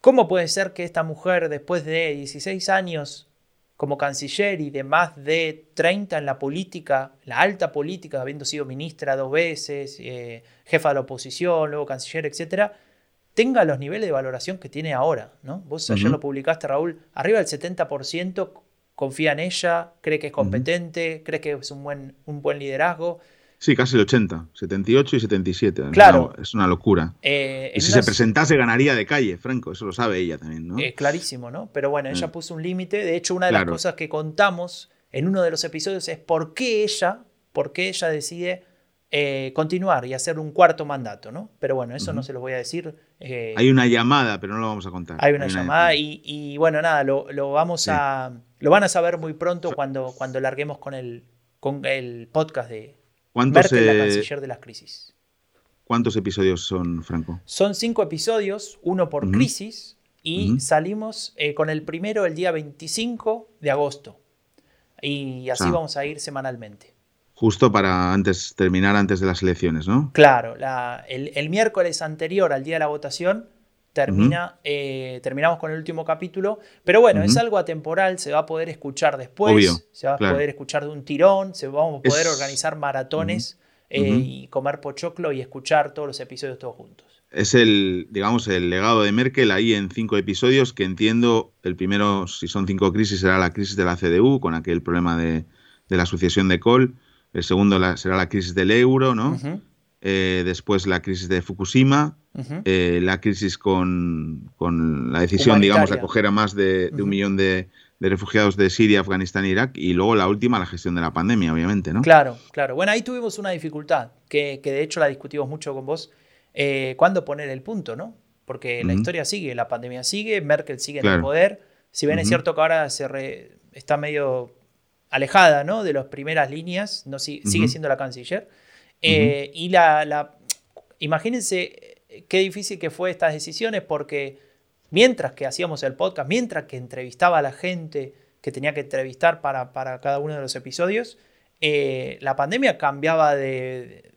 ¿cómo puede ser que esta mujer después de 16 años como canciller y de más de 30 en la política, la alta política, habiendo sido ministra dos veces, eh, jefa de la oposición, luego canciller, etcétera, tenga los niveles de valoración que tiene ahora. ¿no? Vos ayer lo publicaste, Raúl, arriba del 70% confía en ella, cree que es competente, cree que es un buen, un buen liderazgo. Sí, casi el 80, 78 y 77. Claro. es una locura. Eh, y si se presentase ganaría de calle, Franco, eso lo sabe ella también, ¿no? Eh, clarísimo, ¿no? Pero bueno, ella puso un límite. De hecho, una de las cosas que contamos en uno de los episodios es por qué ella, por qué ella decide eh, continuar y hacer un cuarto mandato, ¿no? Pero bueno, eso no se lo voy a decir. Eh, hay una llamada, pero no lo vamos a contar. Hay una llamada y, bueno, nada, lo, vamos a. Lo van a saber muy pronto cuando, cuando larguemos con el, con el podcast de Merkel, la canciller de las crisis. ¿Cuántos episodios son, Franco? Son cinco episodios, uno por crisis, y salimos eh, con el primero el día 25 de agosto. Y así vamos a ir semanalmente. Justo para antes terminar antes de las elecciones, ¿no? Claro, el, miércoles anterior al día de la votación termina, eh, terminamos con el último capítulo, pero bueno, es algo atemporal, se va a poder escuchar después, se va a poder escuchar de un tirón, se vamos a poder organizar maratones eh, y comer pochoclo y escuchar todos los episodios todos juntos. Es el, digamos, el legado de Merkel ahí en cinco episodios que entiendo, el primero, si son cinco crisis, será la crisis de la CDU, con aquel problema de, de la sucesión de Kohl el segundo será la crisis del euro, ¿no? Eh, después la crisis de Fukushima, eh, la crisis con, la decisión, digamos, de acoger a más de, un millón de, refugiados de Siria, Afganistán e Irak, y luego la última, la gestión de la pandemia, obviamente, ¿no? Claro, claro. Bueno, ahí tuvimos una dificultad, que, de hecho la discutimos mucho con vos. Eh, ¿Cuándo poner el punto, no? Porque la historia sigue, la pandemia sigue, Merkel sigue en el poder. Si bien es cierto que ahora se está medio alejada ¿no? de las primeras líneas, no, sigue siendo la canciller. Eh, y la, imagínense eh, qué difícil que fue estas decisiones porque mientras que hacíamos el podcast, mientras que entrevistaba a la gente que tenía que entrevistar para, para cada uno de los episodios, eh, la pandemia cambiaba de,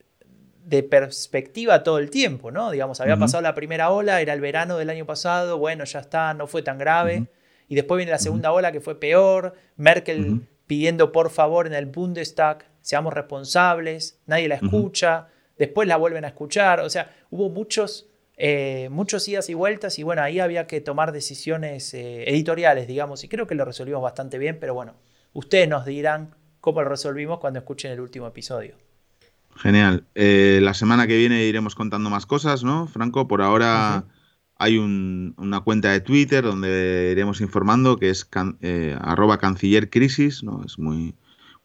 de, perspectiva todo el tiempo, ¿no? Digamos, había pasado la primera ola, era el verano del año pasado, bueno, ya está, no fue tan grave. Y después viene la segunda ola que fue peor, Merkel pidiendo por favor en el Bundestag, seamos responsables, nadie la escucha, después la vuelven a escuchar, o sea, hubo muchos, eh, muchos idas y vueltas y bueno, ahí había que tomar decisiones eh, editoriales, digamos, y creo que lo resolvimos bastante bien, pero bueno, ustedes nos dirán cómo lo resolvimos cuando escuchen el último episodio. Genial. Eh, la semana que viene iremos contando más cosas, ¿no, Franco? Por ahora hay una cuenta de Twitter donde iremos informando que es eh, arroba canciller crisis, ¿no? Es muy,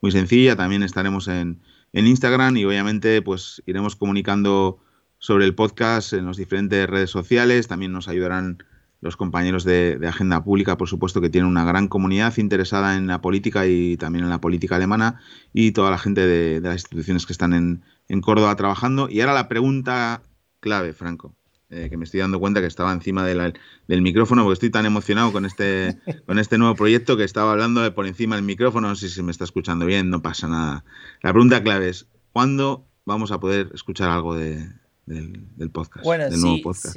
muy sencilla. También estaremos en, Instagram y obviamente pues iremos comunicando sobre el podcast en las diferentes redes sociales. También nos ayudarán los compañeros de, Agenda Pública, por supuesto, que tienen una gran comunidad interesada en la política y también en la política alemana y toda la gente de, las instituciones que están en, en Córdoba trabajando. Y ahora la pregunta clave, Franco. Eh, que me estoy dando cuenta que estaba encima del micrófono porque estoy tan emocionado con este, con este nuevo proyecto que estaba hablando de por encima del micrófono. No sé si me está escuchando bien, no pasa nada. La pregunta clave es, ¿cuándo vamos a poder escuchar algo del, podcast? Bueno, del nuevo podcast?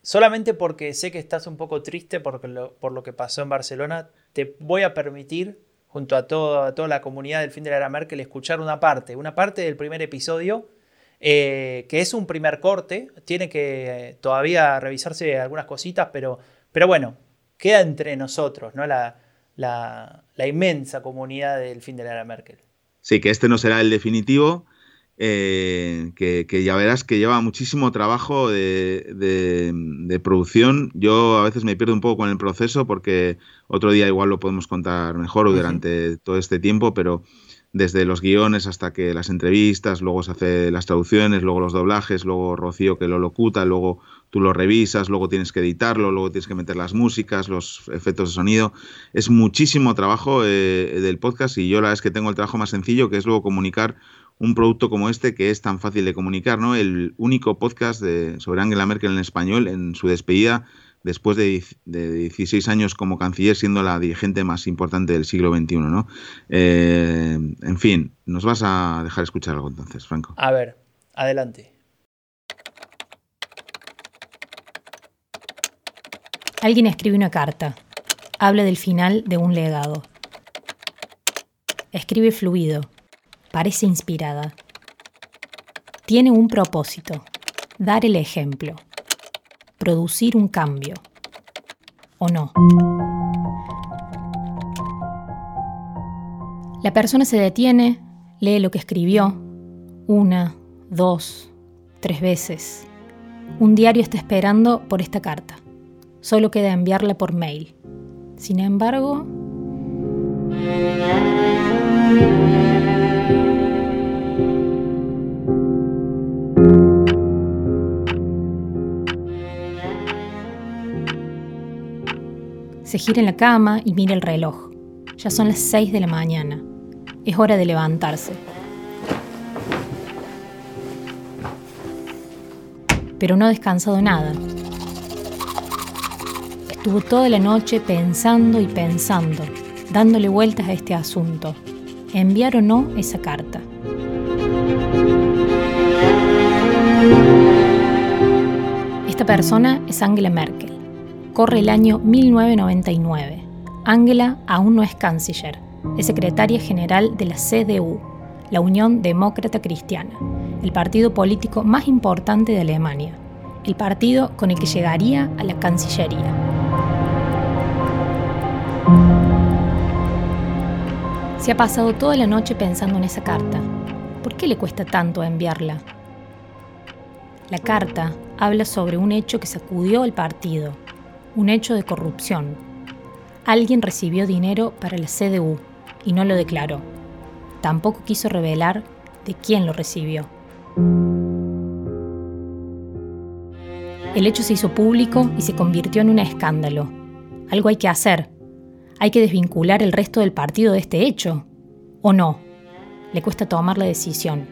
solamente porque sé que estás un poco triste por lo, por lo que pasó en Barcelona, te voy a permitir, junto a, a toda la comunidad del fin de la era Merkel, escuchar una parte, una parte del primer episodio eh, que es un primer corte, tiene que todavía revisarse algunas cositas, pero, pero bueno, queda entre nosotros, ¿no? La, la, inmensa comunidad del fin de la era Merkel. Sí, que este no será el definitivo, eh, que, ya verás que lleva muchísimo trabajo de, de, producción. Yo a veces me pierdo un poco con el proceso porque otro día igual lo podemos contar mejor o durante todo este tiempo, pero desde los guiones hasta que las entrevistas, luego se hace las traducciones, luego los doblajes, luego Rocío que lo locuta, luego tú lo revisas, luego tienes que editarlo, luego tienes que meter las músicas, los efectos de sonido. Es muchísimo trabajo eh, del podcast y yo la verdad es que tengo el trabajo más sencillo, que es luego comunicar un producto como este que es tan fácil de comunicar, ¿no? El único podcast de, sobre Angela Merkel en español en su despedida después de, de, 16 años como canciller, siendo la dirigente más importante del siglo XXI, ¿no? Eh, en fin, nos vas a dejar escuchar algo entonces, Franco. A ver, adelante. Alguien escribe una carta. Habla del final de un legado. Escribe fluido. Parece inspirada. Tiene un propósito. Dar el ejemplo. Producir un cambio. ¿O no? La persona se detiene, lee lo que escribió, una, dos, tres veces. Un diario está esperando por esta carta. Solo queda enviarla por mail. Sin embargo... Se gira en la cama y mira el reloj. Ya son las 6 de la mañana. Es hora de levantarse. Pero no ha descansado nada. Estuvo toda la noche pensando y pensando, dándole vueltas a este asunto. ¿Enviar o no esa carta? Esta persona es Angela Merkel. Corre el año 1999. Angela aún no es canciller, es secretaria general de la CDU, la Unión Demócrata Cristiana, el partido político más importante de Alemania, el partido con el que llegaría a la Cancillería. Se ha pasado toda la noche pensando en esa carta. ¿Por qué le cuesta tanto enviarla? La carta habla sobre un hecho que sacudió al partido, un hecho de corrupción. Alguien recibió dinero para la CDU y no lo declaró. Tampoco quiso revelar de quién lo recibió. El hecho se hizo público y se convirtió en un escándalo. Algo hay que hacer, ¿Hay que desvincular el resto del partido de este hecho? ¿O no? Le cuesta tomar la decisión.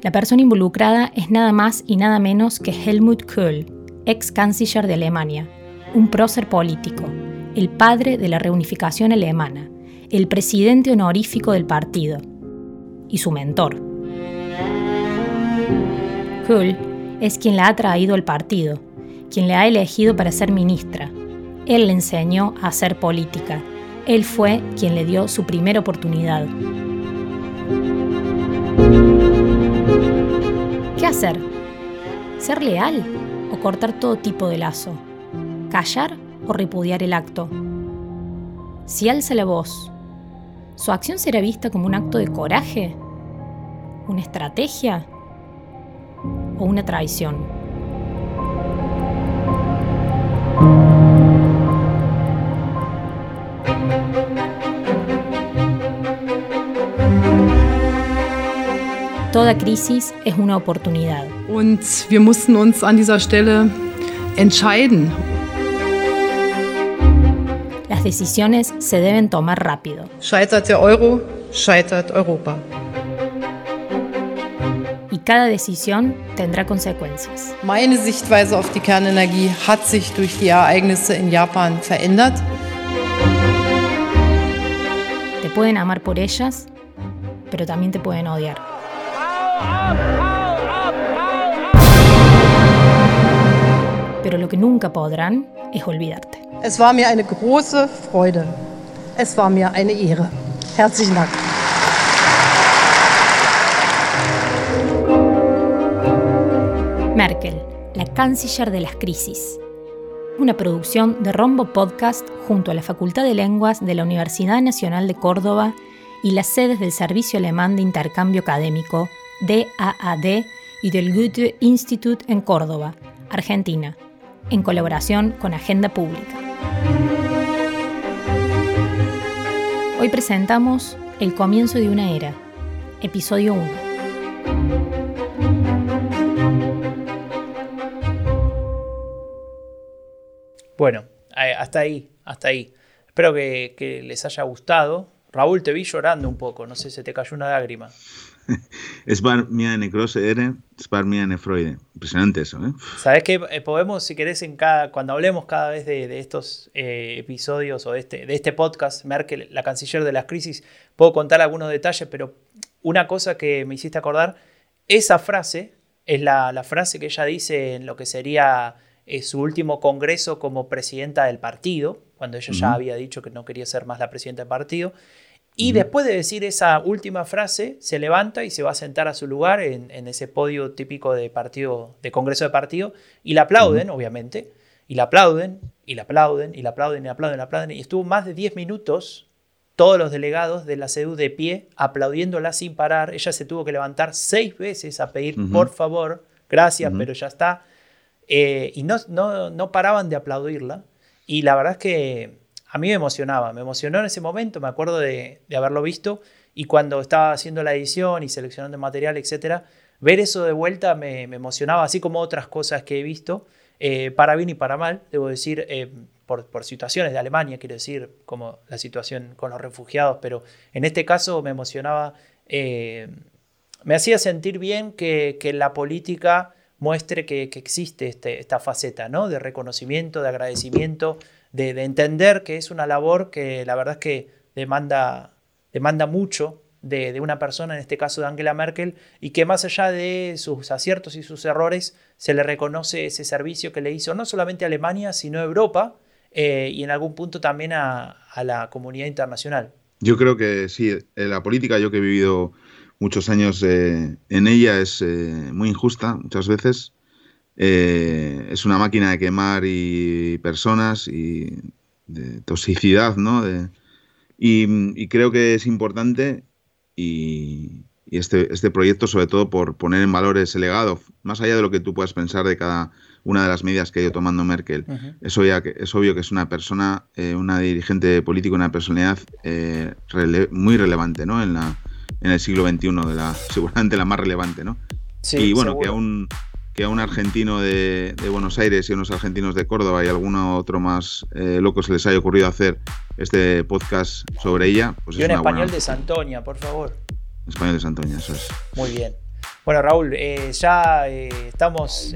La persona involucrada es nada más y nada menos que Helmut Kohl, ex canciller de Alemania, un prócer político, el padre de la reunificación alemana, el presidente honorífico del partido y su mentor. Kohl es quien la ha traído al partido, quien le ha elegido para ser ministra, él le enseñó a hacer política. Él fue quien le dio su primera oportunidad. ¿Qué hacer? ¿Ser leal o cortar todo tipo de lazo? ¿Callar o repudiar el acto? Si alza la voz, ¿su acción será vista como un acto de coraje? ¿Una estrategia? ¿O una traición? Toda crisis es una oportunidad. Und wir mussten uns an dieser Stelle entscheiden. Las decisiones se deben tomar rápido. Scheitert der Euro, scheitert Europa. Y cada decisión tendrá consecuencias. Meine Sichtweise auf die Kernenergie hat sich durch die Ereignisse in Japan verändert. Te pueden amar por ellas, pero también te pueden odiar. Pero lo que nunca podrán es olvidarte. Es war mir eine große Freude. Es war mir eine Ehre. Herzlichen Dank. Merkel, la canciller de las crisis. Una producción de Rombo Podcast junto a la Facultad de Lenguas de la Universidad Nacional de Córdoba y las sedes del Servicio Alemán de Intercambio Académico DAAD y del Goethe Institut en Córdoba, Argentina, en colaboración con Agenda Pública. Hoy presentamos El comienzo de una era, episodio 1. Bueno, hasta ahí, hasta ahí. Espero que, les haya gustado. Raúl, te vi llorando un poco, no sé, se te cayó una lágrima. Spar mia necrose ere, spar mia nefroide. Impresionante eso, ¿eh? Sabes que eh, podemos, si querés, en cada, cuando hablemos cada vez de, estos eh, episodios o de este, de este podcast, Merkel, la canciller de las crisis, puedo contar algunos detalles, pero una cosa que me hiciste acordar, esa frase es la, la frase que ella dice en lo que sería eh, su último congreso como presidenta del partido, cuando ella ya había dicho que no quería ser más la presidenta del partido. Y después de decir esa última frase, se levanta y se va a sentar a su lugar en, ese podio típico de partido, de congreso de partido, y la aplauden, obviamente, y la aplauden, y la aplauden, y la aplauden, y la aplauden, y la aplauden, y estuvo más de 10 minutos todos los delegados de la CEDU de pie aplaudiéndola sin parar. Ella se tuvo que levantar seis veces a pedir, por favor, gracias, pero ya está. Eh, y no, no, no paraban de aplaudirla. Y la verdad es que a mí me emocionaba, me emocionó en ese momento, me acuerdo de, haberlo visto y cuando estaba haciendo la edición y seleccionando material, etcétera, ver eso de vuelta me, emocionaba, así como otras cosas que he visto, eh, para bien y para mal, debo decir, eh, por, situaciones de Alemania, quiero decir, como la situación con los refugiados, pero en este caso me emocionaba, eh, me hacía sentir bien que, la política muestre que, existe este, esta faceta, ¿no? De reconocimiento, de agradecimiento, de, entender que es una labor que la verdad es que demanda, demanda mucho de, una persona, en este caso de Angela Merkel, y que más allá de sus aciertos y sus errores, se le reconoce ese servicio que le hizo no solamente a Alemania, sino a Europa eh, y en algún punto también a, la comunidad internacional. Yo creo que sí, la política, yo que he vivido muchos años eh, en ella, es eh, muy injusta muchas veces eh, es una máquina de quemar y personas y de toxicidad, ¿no? y, creo que es importante y, este, este, proyecto sobre todo por poner en valor ese legado, más allá de lo que tú puedas pensar de cada una de las medidas que ha ido tomando Merkel. es, obvio que, es obvio que es una persona, eh, una dirigente política, una personalidad eh, muy relevante ¿no? en, la, en el siglo XXI, de la, seguramente la más relevante. ¿no? y bueno, que aún que a un argentino de, Buenos Aires y a unos argentinos de Córdoba y a alguno otro más eh, loco se les haya ocurrido hacer este podcast sobre ella. Pues y un español de Santoña, por favor. Español de Santoña, eso es. Muy bien. Bueno, Raúl, eh, ya eh, estamos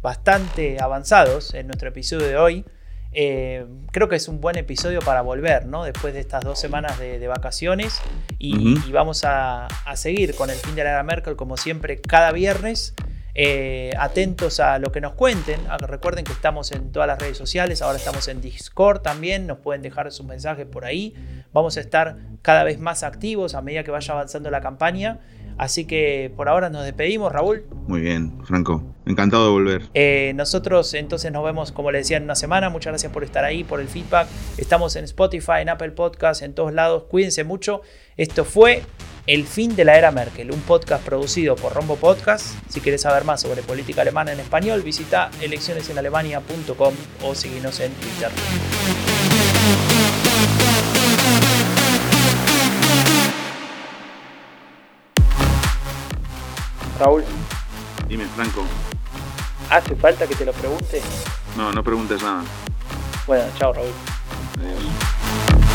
bastante avanzados en nuestro episodio de hoy. creo que es un buen episodio para volver, ¿no? Después de estas dos semanas de, vacaciones. Y, vamos a, a, seguir con el fin de la era Merkel, como siempre, cada viernes. Eh, atentos a lo que nos cuenten. Ah, recuerden que estamos en todas las redes sociales, ahora estamos en Discord también, nos pueden dejar sus mensajes por ahí. Vamos a estar cada vez más activos a medida que vaya avanzando la campaña. Así que por ahora nos despedimos, Raúl. Muy bien, Franco. Encantado de volver. Eh, nosotros entonces nos vemos, como le decía, en una semana. Muchas gracias por estar ahí, por el feedback. Estamos en Spotify, en Apple Podcasts, en todos lados. Cuídense mucho. Esto fue El fin de la era Merkel, un podcast producido por Rombo Podcast. Si quieres saber más sobre política alemana en español, visita eleccionesenalemania.com o síguenos en Twitter. Raúl. Dime, Franco. ¿Hace falta que te lo pregunte? No, no preguntes nada. Bueno, chao, Raúl. Adiós.